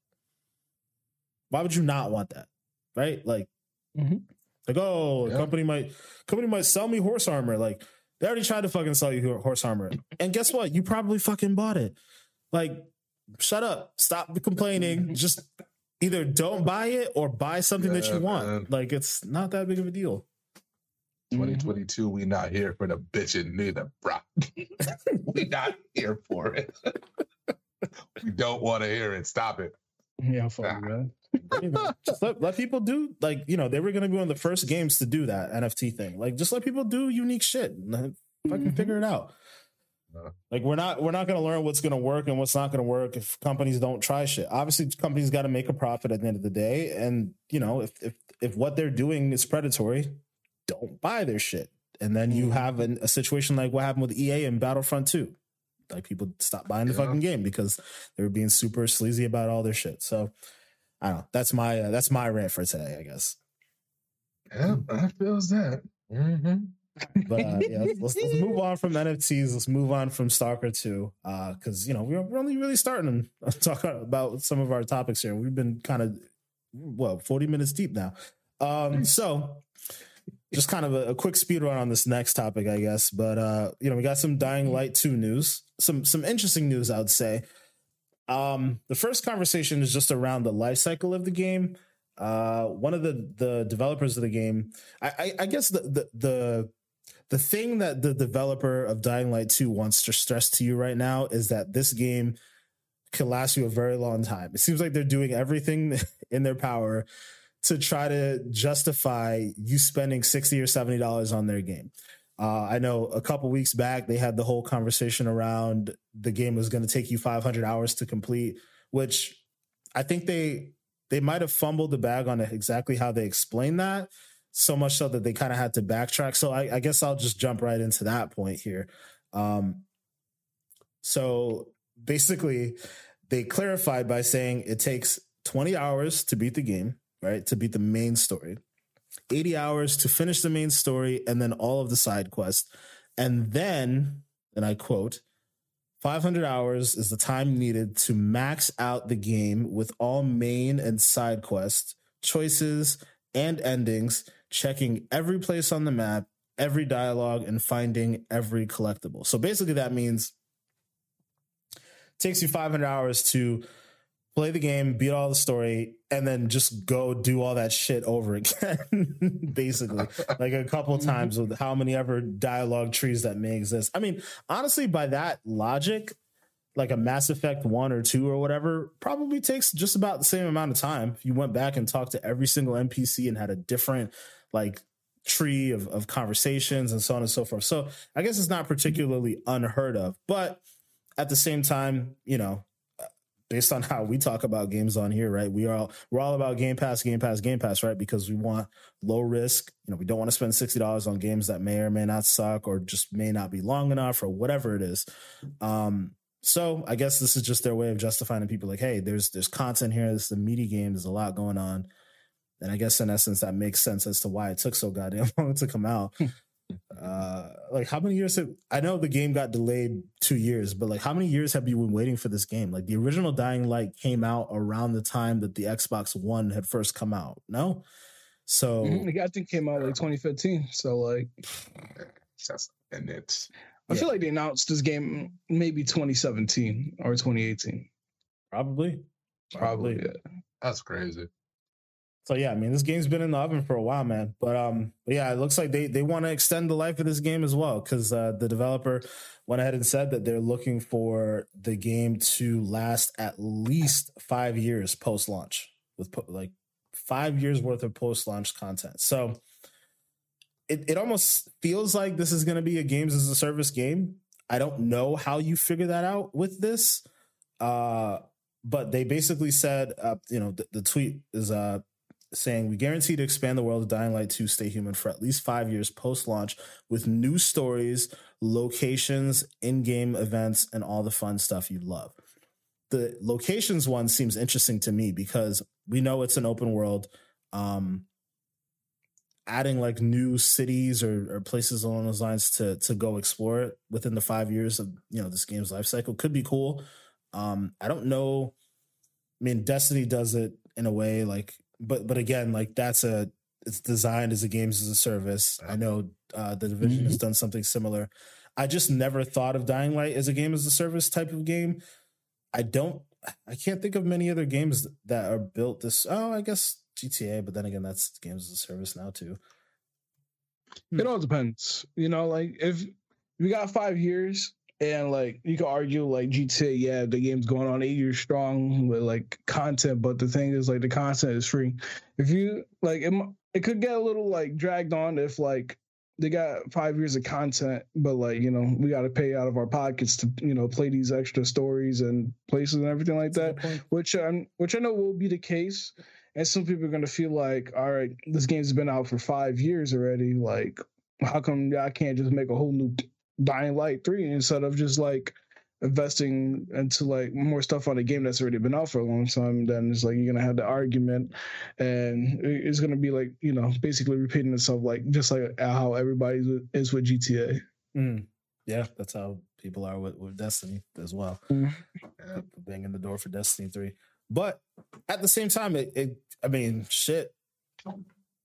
Why would you not want that? Right? Like, mm-hmm. like oh, yeah. company might company might sell me horse armor. Like they already tried to fucking sell you horse armor. And guess what? You probably fucking bought it. Like, shut up. Stop complaining. Just either don't buy it or buy something yeah, that you want. Man. Like, it's not that big of a deal. 2022, we not here for the bitching neither, bro. we not here for it. we don't want to hear it. Stop it. Yeah, fuck ah. man. just let, let people do like you know they were going to be one of the first games to do that NFT thing. Like just let people do unique shit. Fucking mm-hmm. figure it out. Like we're not we're not going to learn what's going to work and what's not going to work if companies don't try shit. Obviously, companies got to make a profit at the end of the day, and you know if if if what they're doing is predatory, don't buy their shit. And then you mm-hmm. have an, a situation like what happened with EA and Battlefront 2. Like people stopped buying the yeah. fucking game because they were being super sleazy about all their shit. So I don't know. That's my uh, that's my rant for today, I guess. Yeah, I feels that. Mm-hmm. but uh, yeah, let's, let's, move on from NFTs. Let's move on from Stalker 2. Because, uh, you know, we're, we're only really starting to talk about some of our topics here. We've been kind of, well, 40 minutes deep now. Um, so just kind of a, a, quick speed run on this next topic, I guess. But, uh, you know, we got some Dying Light 2 news, some, some interesting news, I would say. Um, the first conversation is just around the life cycle of the game. Uh, one of the the developers of the game, I, I, I guess the, the the the thing that the developer of Dying Light 2 wants to stress to you right now is that this game can last you a very long time. It seems like they're doing everything in their power to try to justify you spending 60 or 70 dollars on their game. Uh, I know a couple weeks back they had the whole conversation around the game was going to take you 500 hours to complete, which I think they they might have fumbled the bag on exactly how they explained that. So much so that they kind of had to backtrack. So I, I, guess I'll just jump right into that point here. Um, so basically, they clarified by saying it takes 20 hours to beat the game, right? To beat the main story. 80 hours to finish the main story and then all of the side quests. And then, and I quote, 500 hours is the time needed to max out the game with all main and side quests, choices, and endings, checking every place on the map, every dialogue, and finding every collectible. So basically, that means takes you 500 hours to play the game, beat all the story, and then just go do all that shit over again. Basically, like a couple mm-hmm. times with how many ever dialogue trees that may exist. I mean, honestly, by that logic, like a Mass Effect one or two or whatever probably takes just about the same amount of time. If you went back and talked to every single NPC and had a different like tree of, of conversations and so on and so forth. So I guess it's not particularly unheard of, but at the same time, you know, based on how we talk about games on here, right? We are all, we're all about Game Pass, Game Pass, Game Pass, right? Because we want low risk. You know, we don't want to spend sixty dollars on games that may or may not suck or just may not be long enough or whatever it is. Um, so I guess this is just their way of justifying to people like, hey, there's there's content here. This is a meaty game. There's a lot going on. And I guess in essence that makes sense as to why it took so goddamn long to come out. Uh like how many years have i know the game got delayed two years but like how many years have you been waiting for this game like the original dying light came out around the time that the xbox one had first come out no So mm-hmm. I think came out like 2015. So like, and it's. I yeah. feel like they announced this game maybe 2017 or 2018. Probably. Probably. Probably yeah. That's crazy. So yeah, I mean, this game's been in the oven for a while, man. But um, but yeah, it looks like they they want to extend the life of this game as well because uh, the developer went ahead and said that they're looking for the game to last at least five years post launch with po- like five years worth of post launch content. So it it almost feels like this is going to be a games as a service game. I don't know how you figure that out with this. Uh, but they basically said, uh, you know, the, the tweet is uh, saying we guarantee to expand the world of Dying Light 2 Stay Human for at least five years post launch with new stories, locations, in game events, and all the fun stuff you love. The locations one seems interesting to me because we know it's an open world. Um, adding like new cities or, or places along those lines to to go explore it within the five years of you know this game's life cycle could be cool. Um, I don't know. I mean, Destiny does it in a way like but but again, like that's a it's designed as a games as a service. I know uh, the division mm-hmm. has done something similar. I just never thought of Dying Light as a game as a service type of game. I don't. I can't think of many other games that are built this. Oh, I guess GTA, but then again, that's games as a service now too. It all depends. You know, like if we got five years and like you could argue like GTA, yeah, the game's going on eight years strong with like content, but the thing is like the content is free. If you like it, it could get a little like dragged on if like they got five years of content, but like you know we got to pay out of our pockets to you know play these extra stories and places and everything like that, which um which I know will be the case. And some people are gonna feel like, all right, this game's been out for five years already. Like, how come I can't just make a whole new Dying Light 3 instead of just like investing into like more stuff on a game that's already been out for a long time then it's like you're gonna have the argument and it's gonna be like you know basically repeating itself like just like how everybody is with gta mm. yeah that's how people are with, with destiny as well. Mm. banging the door for destiny 3 but at the same time it, it i mean shit.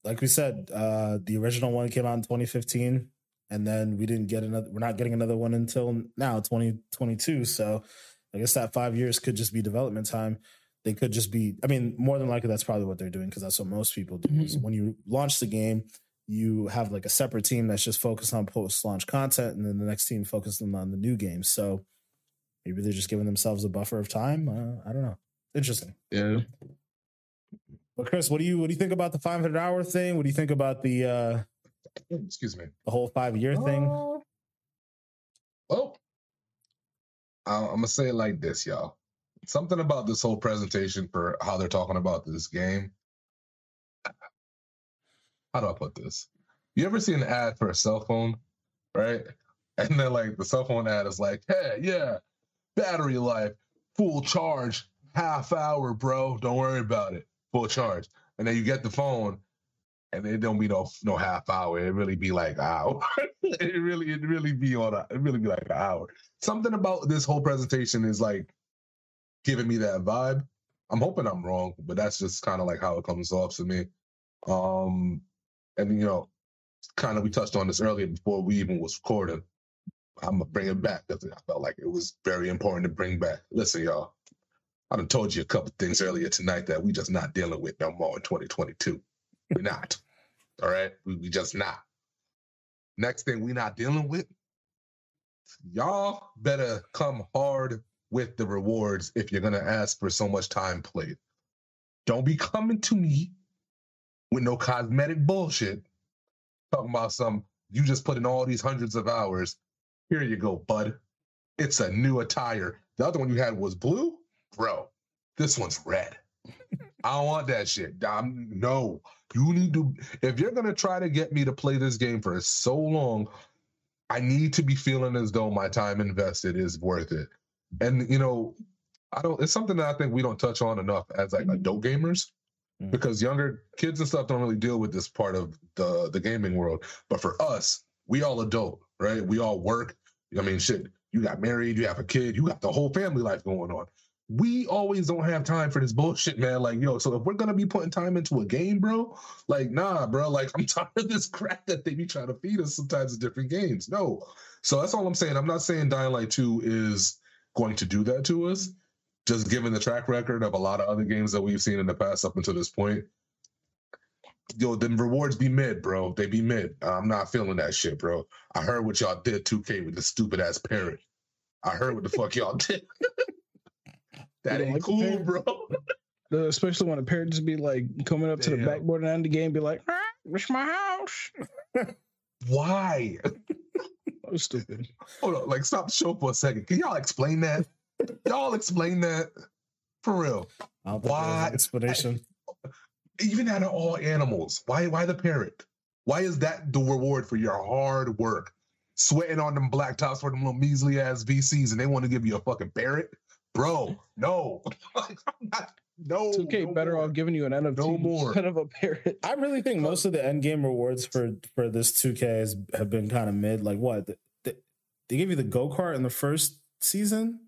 Like we said uh the original one came out in 2015 and then we didn't get another. We're not getting another one until now, 2022. So I guess that five years could just be development time. They could just be. I mean, more than likely, that's probably what they're doing because that's what most people do. Mm-hmm. when you launch the game, you have like a separate team that's just focused on post-launch content, and then the next team focusing on the new game. So maybe they're just giving themselves a buffer of time. Uh, I don't know. Interesting. Yeah. But Chris, what do you what do you think about the 500 hour thing? What do you think about the uh Excuse me. The whole five year thing. Uh, well, I'm gonna say it like this, y'all. Something about this whole presentation for how they're talking about this game. How do I put this? You ever see an ad for a cell phone, right? And then like the cell phone ad is like, "Hey, yeah, battery life, full charge, half hour, bro. Don't worry about it, full charge." And then you get the phone, and it don't be no no half hour. It really be like an hour. it really it really be on a it really be like an hour. Something about this whole presentation is like giving me that vibe. I'm hoping I'm wrong, but that's just kind of like how it comes off to me. Um, and you know, kind of we touched on this earlier before we even was recording. I'm gonna bring it back because I felt like it was very important to bring back. Listen, y'all, I done told you a couple things earlier tonight that we just not dealing with no more in 2022. We're not. All right. We, we just not. Next thing we not dealing with, y'all better come hard with the rewards if you're gonna ask for so much time played. Don't be coming to me with no cosmetic bullshit. Talking about some you just put in all these hundreds of hours. Here you go, bud. It's a new attire. The other one you had was blue, bro. This one's red. I don't want that shit. I'm, no, you need to. If you're gonna try to get me to play this game for so long, I need to be feeling as though my time invested is worth it. And you know, I don't. It's something that I think we don't touch on enough as like mm-hmm. adult gamers, mm-hmm. because younger kids and stuff don't really deal with this part of the the gaming world. But for us, we all adult, right? We all work. I mean, shit. You got married, you have a kid, you got the whole family life going on. We always don't have time for this bullshit, man. Like, yo, so if we're gonna be putting time into a game, bro, like, nah, bro, like, I'm tired of this crap that they be trying to feed us sometimes in different games. No. So that's all I'm saying. I'm not saying Dying Light 2 is going to do that to us, just given the track record of a lot of other games that we've seen in the past up until this point. Yo, the rewards be mid, bro. They be mid. I'm not feeling that shit, bro. I heard what y'all did 2K with the stupid ass parrot. I heard what the fuck y'all did. that ain't like cool, bro. Especially when a parrot just be like coming up Damn. to the backboard and end the game, be like, ah, "It's my house." Why? was stupid. Hold on, like stop the show for a second. Can y'all explain that? y'all explain that for real. Why explanation? Even out of all animals, why why the parrot? Why is that the reward for your hard work? Sweating on them black tops for them little measly ass VCs, and they want to give you a fucking parrot, bro? No, like, I'm no, 2K no better more. off giving you an NFT no more. instead of a parrot. I really think most of the end game rewards for for this 2K has, have been kind of mid. Like what? They, they gave you the go kart in the first season.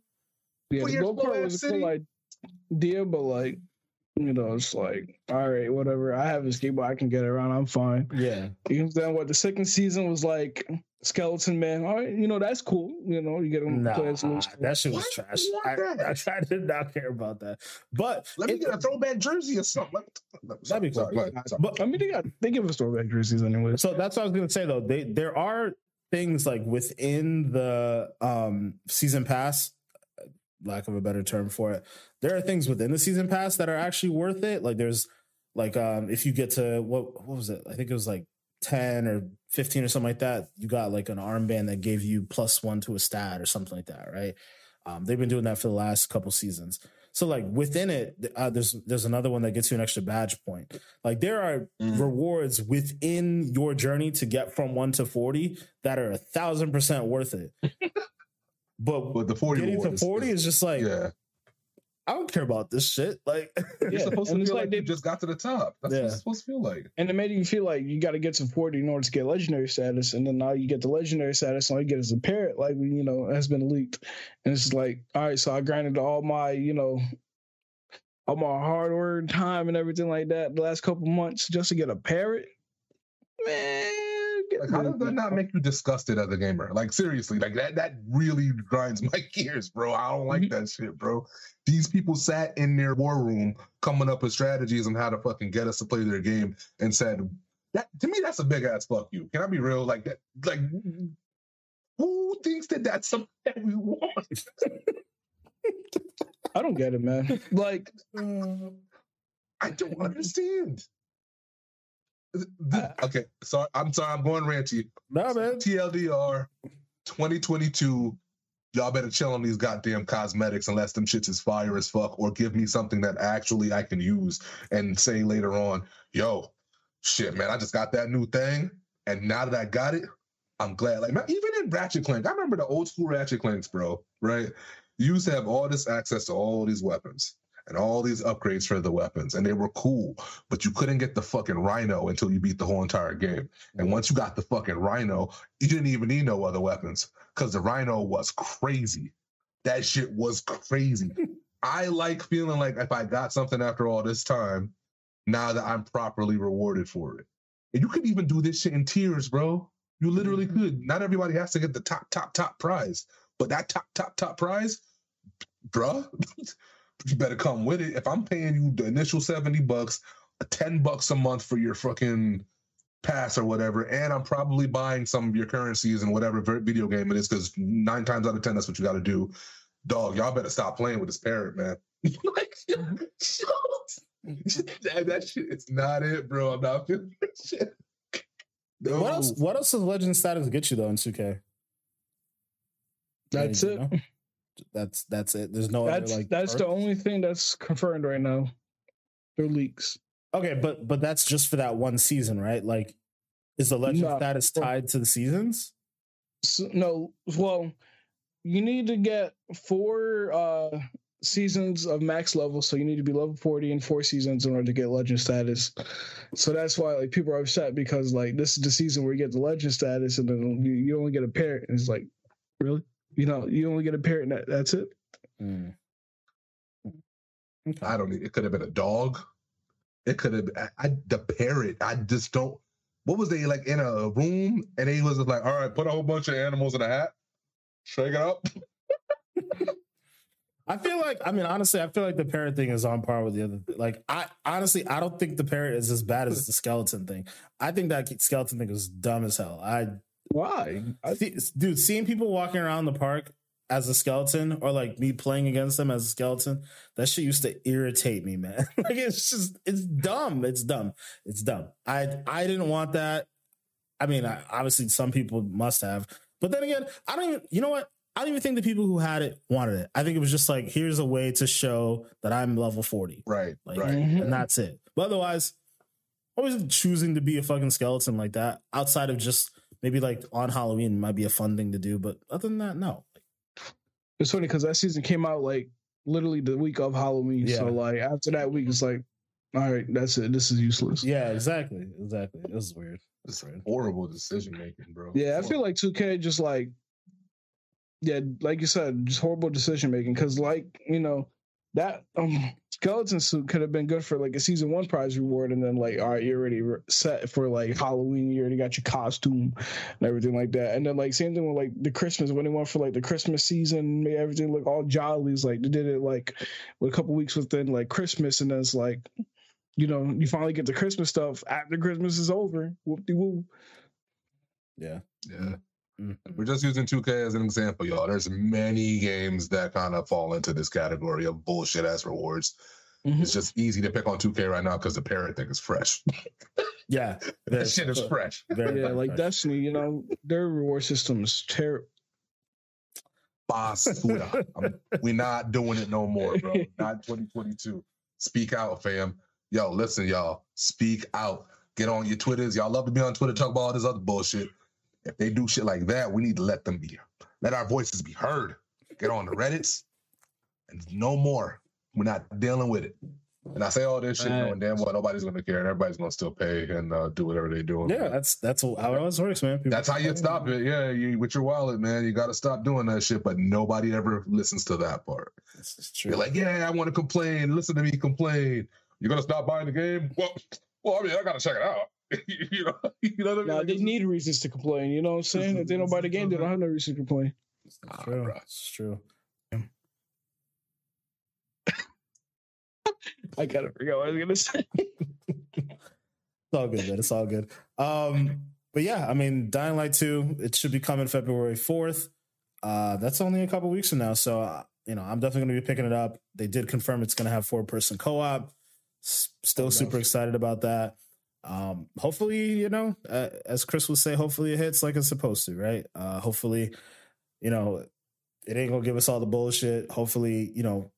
Yeah, the go kart was a cool idea, but like you know, it's like, all right, whatever. I have a skateboard, I can get around. I'm fine. Yeah. You understand what the second season was like? Skeleton Man. All right, you know that's cool. You know, you get him nah, play That shit was what? trash. I, I, I, did not care about that. But let me get a throwback jersey or something. That'd be cool. Sorry, but I mean, they got they give us throwback jerseys anyway. So that's what I was gonna say though. They there are things like within the um season pass lack of a better term for it. There are things within the season pass that are actually worth it. Like there's like um if you get to what what was it? I think it was like 10 or 15 or something like that, you got like an armband that gave you plus one to a stat or something like that, right? Um, they've been doing that for the last couple seasons. So like within it, uh, there's there's another one that gets you an extra badge point. Like there are mm. rewards within your journey to get from one to forty that are a thousand percent worth it. But, but the 40 getting to 40 is, is, just like, yeah. I don't care about this shit. Like, you're yeah. supposed and to feel like, like they just got to the top. That's yeah. what it's supposed to feel like. And it made you feel like you got to get to 40 in order to get legendary status. And then now you get the legendary status, and all you get is a parrot, like, you know, has been leaked. And it's like, all right, so I grinded all my, you know, all my hard work, time, and everything like that the last couple months just to get a parrot. Man like, how does that not make you disgusted as a gamer? Like seriously, like that that really grinds my gears, bro. I don't like mm-hmm. that shit, bro. These people sat in their war room coming up with strategies on how to fucking get us to play their game and said that to me that's a big ass fuck you. Can I be real? Like that like who thinks that that's something that we want? I don't get it, man. Like uh, I don't understand. Okay, sorry. I'm sorry. I'm going ranty. No, man. TLDR 2022. Y'all better chill on these goddamn cosmetics unless them shits is fire as fuck, or give me something that actually I can use and say later on, yo, shit, man, I just got that new thing, and now that I got it, I'm glad. Like even in Ratchet Clank, I remember the old school Ratchet Clanks, bro. Right? You used to have all this access to all these weapons and all these upgrades for the weapons, and they were cool, but you couldn't get the fucking Rhino until you beat the whole entire game. And once you got the fucking Rhino, you didn't even need no other weapons because the Rhino was crazy. That shit was crazy. I like feeling like if I got something after all this time, now that I'm properly rewarded for it. And you could even do this shit in tiers, bro. You literally mm-hmm. could. Not everybody has to get the top, top, top prize, but that top, top, top prize, bruh, you better come with it. If I'm paying you the initial 70 bucks, 10 bucks a month for your fucking pass or whatever, and I'm probably buying some of your currencies and whatever video game it is, because nine times out of 10, that's what you got to do. Dog, y'all better stop playing with this parrot, man. like, that, mm-hmm. that shit is not it, bro. I'm not feeling that shit. No. What else? What else does legend status get you though in 2K? That's it. Know? That's that's it. There's no that's, other like. That's the only thing that's confirmed right now. They're leaks. Okay, but but that's just for that one season, right? Like, is the legend no, status tied to the seasons? So, no. Well, you need to get four uh seasons of max level, so you need to be level 40 in four seasons in order to get legend status. So that's why like people are upset because like this is the season where you get the legend status and then you, you only get a parrot. And it's like, really? You know, you only get a parrot. That, that's it. Mm. Okay. I don't. It could have been a dog. It could have. I, I the parrot. I just don't. What was they like in a room and he was like, "All right, put a whole bunch of animals in a hat, shake it up." I feel like, I mean, honestly, I feel like the parrot thing is on par with the other. Like, I honestly, I don't think the parrot is as bad as the skeleton thing. I think that skeleton thing is dumb as hell. I why, I, dude, seeing people walking around the park as a skeleton or like me playing against them as a skeleton, that shit used to irritate me, man. like, it's just, it's dumb. It's dumb. It's dumb. I, I didn't want that. I mean, I, obviously, some people must have, but then again, I don't even. You know what? I don't even think the people who had it wanted it. I think it was just like, here's a way to show that I'm level 40. Right. Like, right. Mm-hmm. And that's it. But otherwise, I wasn't choosing to be a fucking skeleton like that outside of just maybe like on Halloween might be a fun thing to do. But other than that, no. It's funny because that season came out like literally the week of Halloween. Yeah. So like after that week, it's like, all right, that's it. This is useless. Yeah, exactly. Exactly. It was weird. It's horrible decision making, bro. Yeah, I feel like 2K just like yeah, like you said, just horrible decision making. Because like you know that um, skeleton suit could have been good for like a season one prize reward, and then like all right, you're already set for like Halloween. You already got your costume and everything like that. And then like same thing with like the Christmas when they went for like the Christmas season, made everything look all jollies. Like they did it like with a couple weeks within like Christmas, and then it's like. You know, you finally get the Christmas stuff after Christmas is over. Whoop de whoop. Yeah. Yeah. Mm-hmm. We're just using 2K as an example, y'all. There's many games that kind of fall into this category of bullshit ass rewards. Mm-hmm. It's just easy to pick on 2K right now because the parrot thing is fresh. yeah, that shit is fresh. Yeah, like fresh. Destiny, you know, their reward system is terrible. Basura. we're not doing it no more, bro. Not 2022. Speak out, fam. Yo, listen, y'all. Speak out. Get on your Twitters. Y'all love to be on Twitter, talk about all this other bullshit. If they do shit like that, we need to let them be, let our voices be heard. Get on the Reddits, and no more. We're not dealing with it. And I say all this shit, knowing damn well nobody's gonna care, and everybody's gonna still pay and uh, do whatever they're doing. Yeah, that's that's how it always works, man. People that's how you stop it. Yeah, you, with your wallet, man, you got to stop doing that shit. But nobody ever listens to that part. This is true. You're like, yeah, I want to complain. Listen to me complain. You're gonna stop buying the game? Well, well, I mean, I gotta check it out. you know, you know what I mean? Now, they need reasons to complain. You know what I'm saying? If they don't buy the game, they don't have no reason to complain. It's true. It's true. I gotta forget what I was gonna say. it's all good, man. It's all good. Um, but yeah, I mean, Dying Light 2, it should be coming February 4th. Uh, that's only a couple weeks from now. So, uh, you know, I'm definitely going to be picking it up. They did confirm it's going to have four person co op. Still oh, super excited about that um, hopefully, you know, uh, as Chris would say, hopefully it hits like it's supposed to, right? Uh, hopefully, you know, it ain't gonna give us all the bullshit. Hopefully, you know,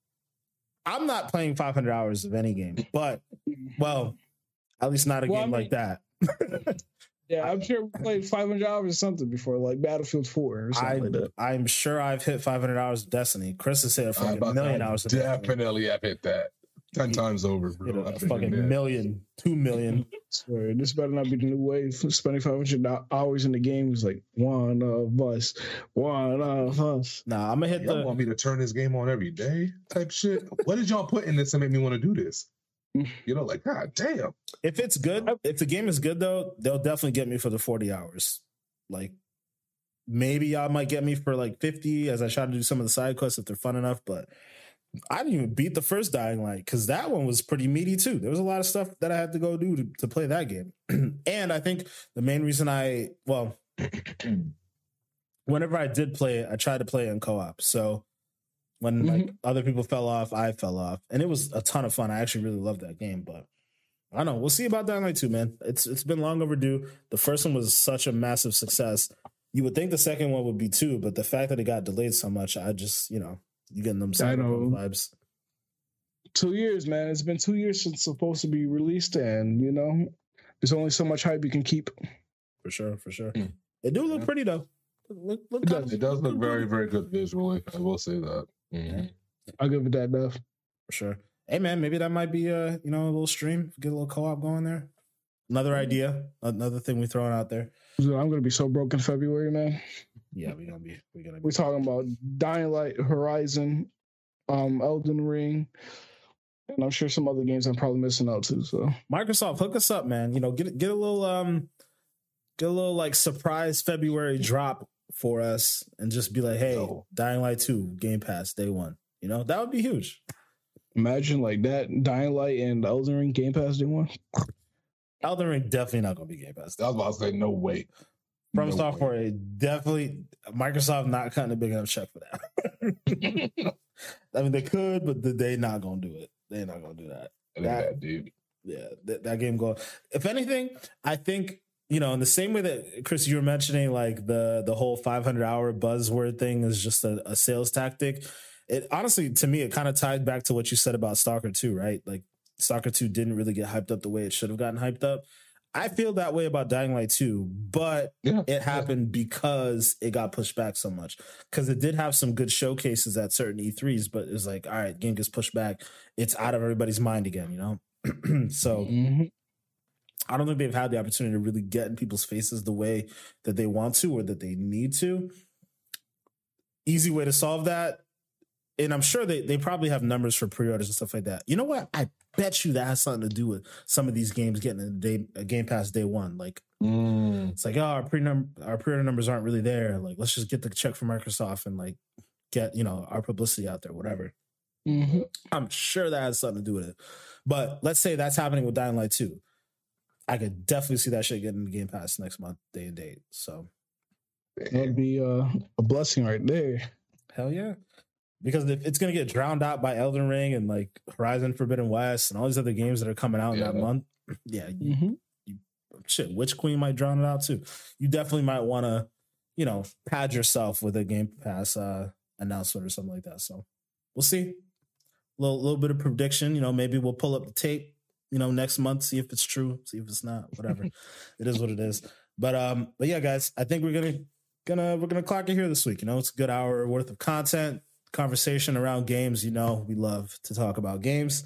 I'm not playing 500 hours of any game, but well, at least not a well, game I mean, like that. yeah, I'm sure we played 500 hours or something before, like Battlefield 4 or something I, like that. I'm sure I've hit 500 hours of Destiny. Chris has hit a million hours. Of definitely have hit that. Ten times over, bro. You know, a fucking million, two million. I swear, this better not be the new wave. Spending five hundred hours in the game is like one of us, one of us. Nah, I'm gonna hit y'all the. Want me to turn this game on every day? Type shit. what did y'all put in this to make me want to do this? You know, like God damn. If it's good, if the game is good though, they'll definitely get me for the forty hours. Like maybe y'all might get me for like 50 as I try to do some of the side quests if they're fun enough, but I didn't even beat the first Dying Light because that one was pretty meaty too. There was a lot of stuff that I had to go do to, to play that game. and I think the main reason I, well, whenever I did play it, I tried to play it in co op. So when mm-hmm. like other people fell off, I fell off. And it was a ton of fun. I actually really loved that game, but I don't know. We'll see about Dying Light 2, man. It's it's been long overdue. The first one was such a massive success. You would think the second one would be too, but the fact that it got delayed so much, I just, you know, you getting them sound vibes. Two years, man. It's been two years since it's supposed to be released, and you know, there's only so much hype you can keep. For sure, for sure. Mm. It do look yeah. pretty though. Look, look it, does, it does look very, very good visually. I will say that. Mm-hmm. I'll give it that enough. For sure. Hey man, maybe that might be a you know a little stream. Get a little co-op going there. Another idea, another thing we throwing out there. I'm gonna be so broke in February, man. Yeah, we're gonna be. We're gonna. Be we're talking about Dying Light, Horizon, um, Elden Ring, And I'm sure some other games I'm probably missing out too. So Microsoft, hook us up, man. You know, get get a little um get a little like surprise February drop for us and just be like, hey. Dying Light 2, Game Pass, day one. You know, that would be huge. Imagine like that Dying Light and Elden Ring Game Pass day one. Elden Ring definitely not gonna be Game Pass. I was about to say no way. From no software, way. definitely Microsoft not cutting a big enough check for that. I mean, they could, but they not gonna do it. They're not gonna do that. That, dude. Yeah, that, that game go. If anything, I think you know, in the same way that Chris, you were mentioning, like the the whole 500 hour buzzword thing is just a, a sales tactic. It honestly, to me, it kind of tied back to what you said about Stalker 2, right? Like Stalker 2 didn't really get hyped up the way it should have gotten hyped up. I feel that way about Dying Light 2, but yeah, it happened yeah. because it got pushed back so much. Because it did have some good showcases at certain E3s, but it was like, all right, game gets pushed back. It's out of everybody's mind again, you know? so mm-hmm. I don't think they've had the opportunity to really get in people's faces the way that they want to or that they need to. Easy way to solve that and I'm sure they, they probably have numbers for pre-orders and stuff like that. You know what? I bet you that has something to do with some of these games getting a day a Game Pass day one. Like mm. it's like, oh, our pre our pre-order numbers aren't really there. Like, let's just get the check from Microsoft and like get you know our publicity out there, whatever. Mm-hmm. I'm sure that has something to do with it. But let's say that's happening with Dying Light 2. I could definitely see that shit getting the Game Pass next month, day and date. So that'd be uh, a blessing right there. Hell yeah because if it's going to get drowned out by Elden Ring and like Horizon Forbidden West and all these other games that are coming out yeah. in that month, yeah, you, mm-hmm. you, shit, Witch Queen might drown it out too. You definitely might want to, you know, pad yourself with a Game Pass uh, announcement or something like that. So we'll see. A little, little bit of prediction, you know, maybe we'll pull up the tape, you know, next month, see if it's true, see if it's not, whatever. it is what it is. But um, but yeah, guys, I think we're gonna gonna we're gonna clock it here this week. You know, it's a good hour worth of content conversation around games, you know, we love to talk about games.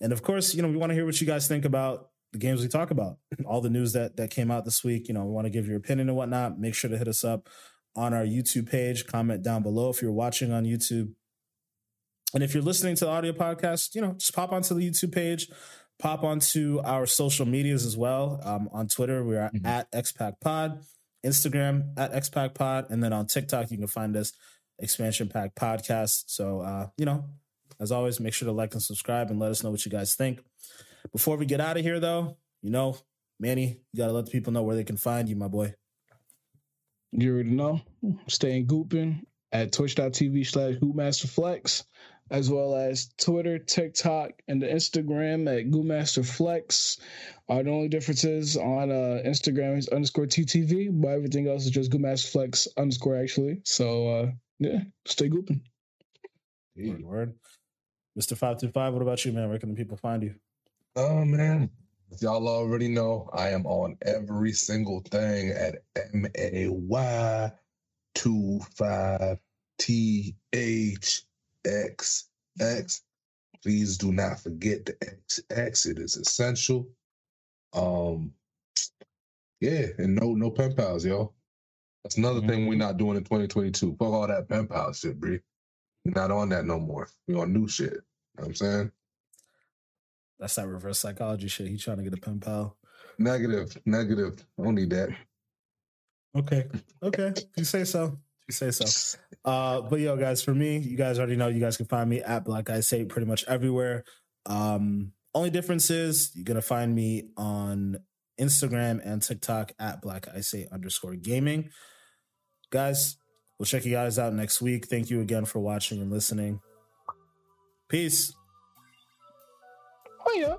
And of course, you know, we want to hear what you guys think about the games we talk about, all the news that that came out this week. You know, we want to give your opinion and whatnot. Make sure to hit us up on our YouTube page. Comment down below if you're watching on YouTube. And if you're listening to the audio podcast, you know, just pop onto the YouTube page, pop onto our social medias as well. Um, on Twitter, we're mm-hmm. at XPAC Pod, Instagram at XPAC Pod, and then on TikTok, you can find us expansion pack podcast. So, uh, you know, as always, make sure to like and subscribe and let us know what you guys think. Before we get out of here, though, you know, Manny, you got to let the people know where they can find you, my boy. You already know. Staying gooping at twitch.tv slash goopmasterflex, as well as Twitter, TikTok, and the Instagram at goopmasterflex. Uh, the only difference is on uh, Instagram is underscore TTV, but everything else is just goopmasterflex underscore actually. So, uh, yeah, stay gooping. Word, word. Mr. 525, what about you, man? Where can the people find you? Oh, man. Y'all already know I am on every single thing at M A Y 25 T H X X. Please do not forget the X X. It is essential. Um, yeah, and no no pen pals, y'all. That's another mm-hmm. thing we're not doing in 2022. Fuck all that pen pal shit, Bree. We're not on that no more. We on new shit. You know what I'm saying? That's that reverse psychology shit. He trying to get a pen pal. Negative, negative. I don't need that. Okay, okay. if You say so. You say so. Uh, but yo, guys, for me, you guys already know. You guys can find me at Black Ice Eight pretty much everywhere. Um, only difference is you're gonna find me on Instagram and TikTok at Black Ice Eight underscore Gaming. Guys, we'll check you guys out next week. Thank you again for watching and listening. Peace. Oh, yeah.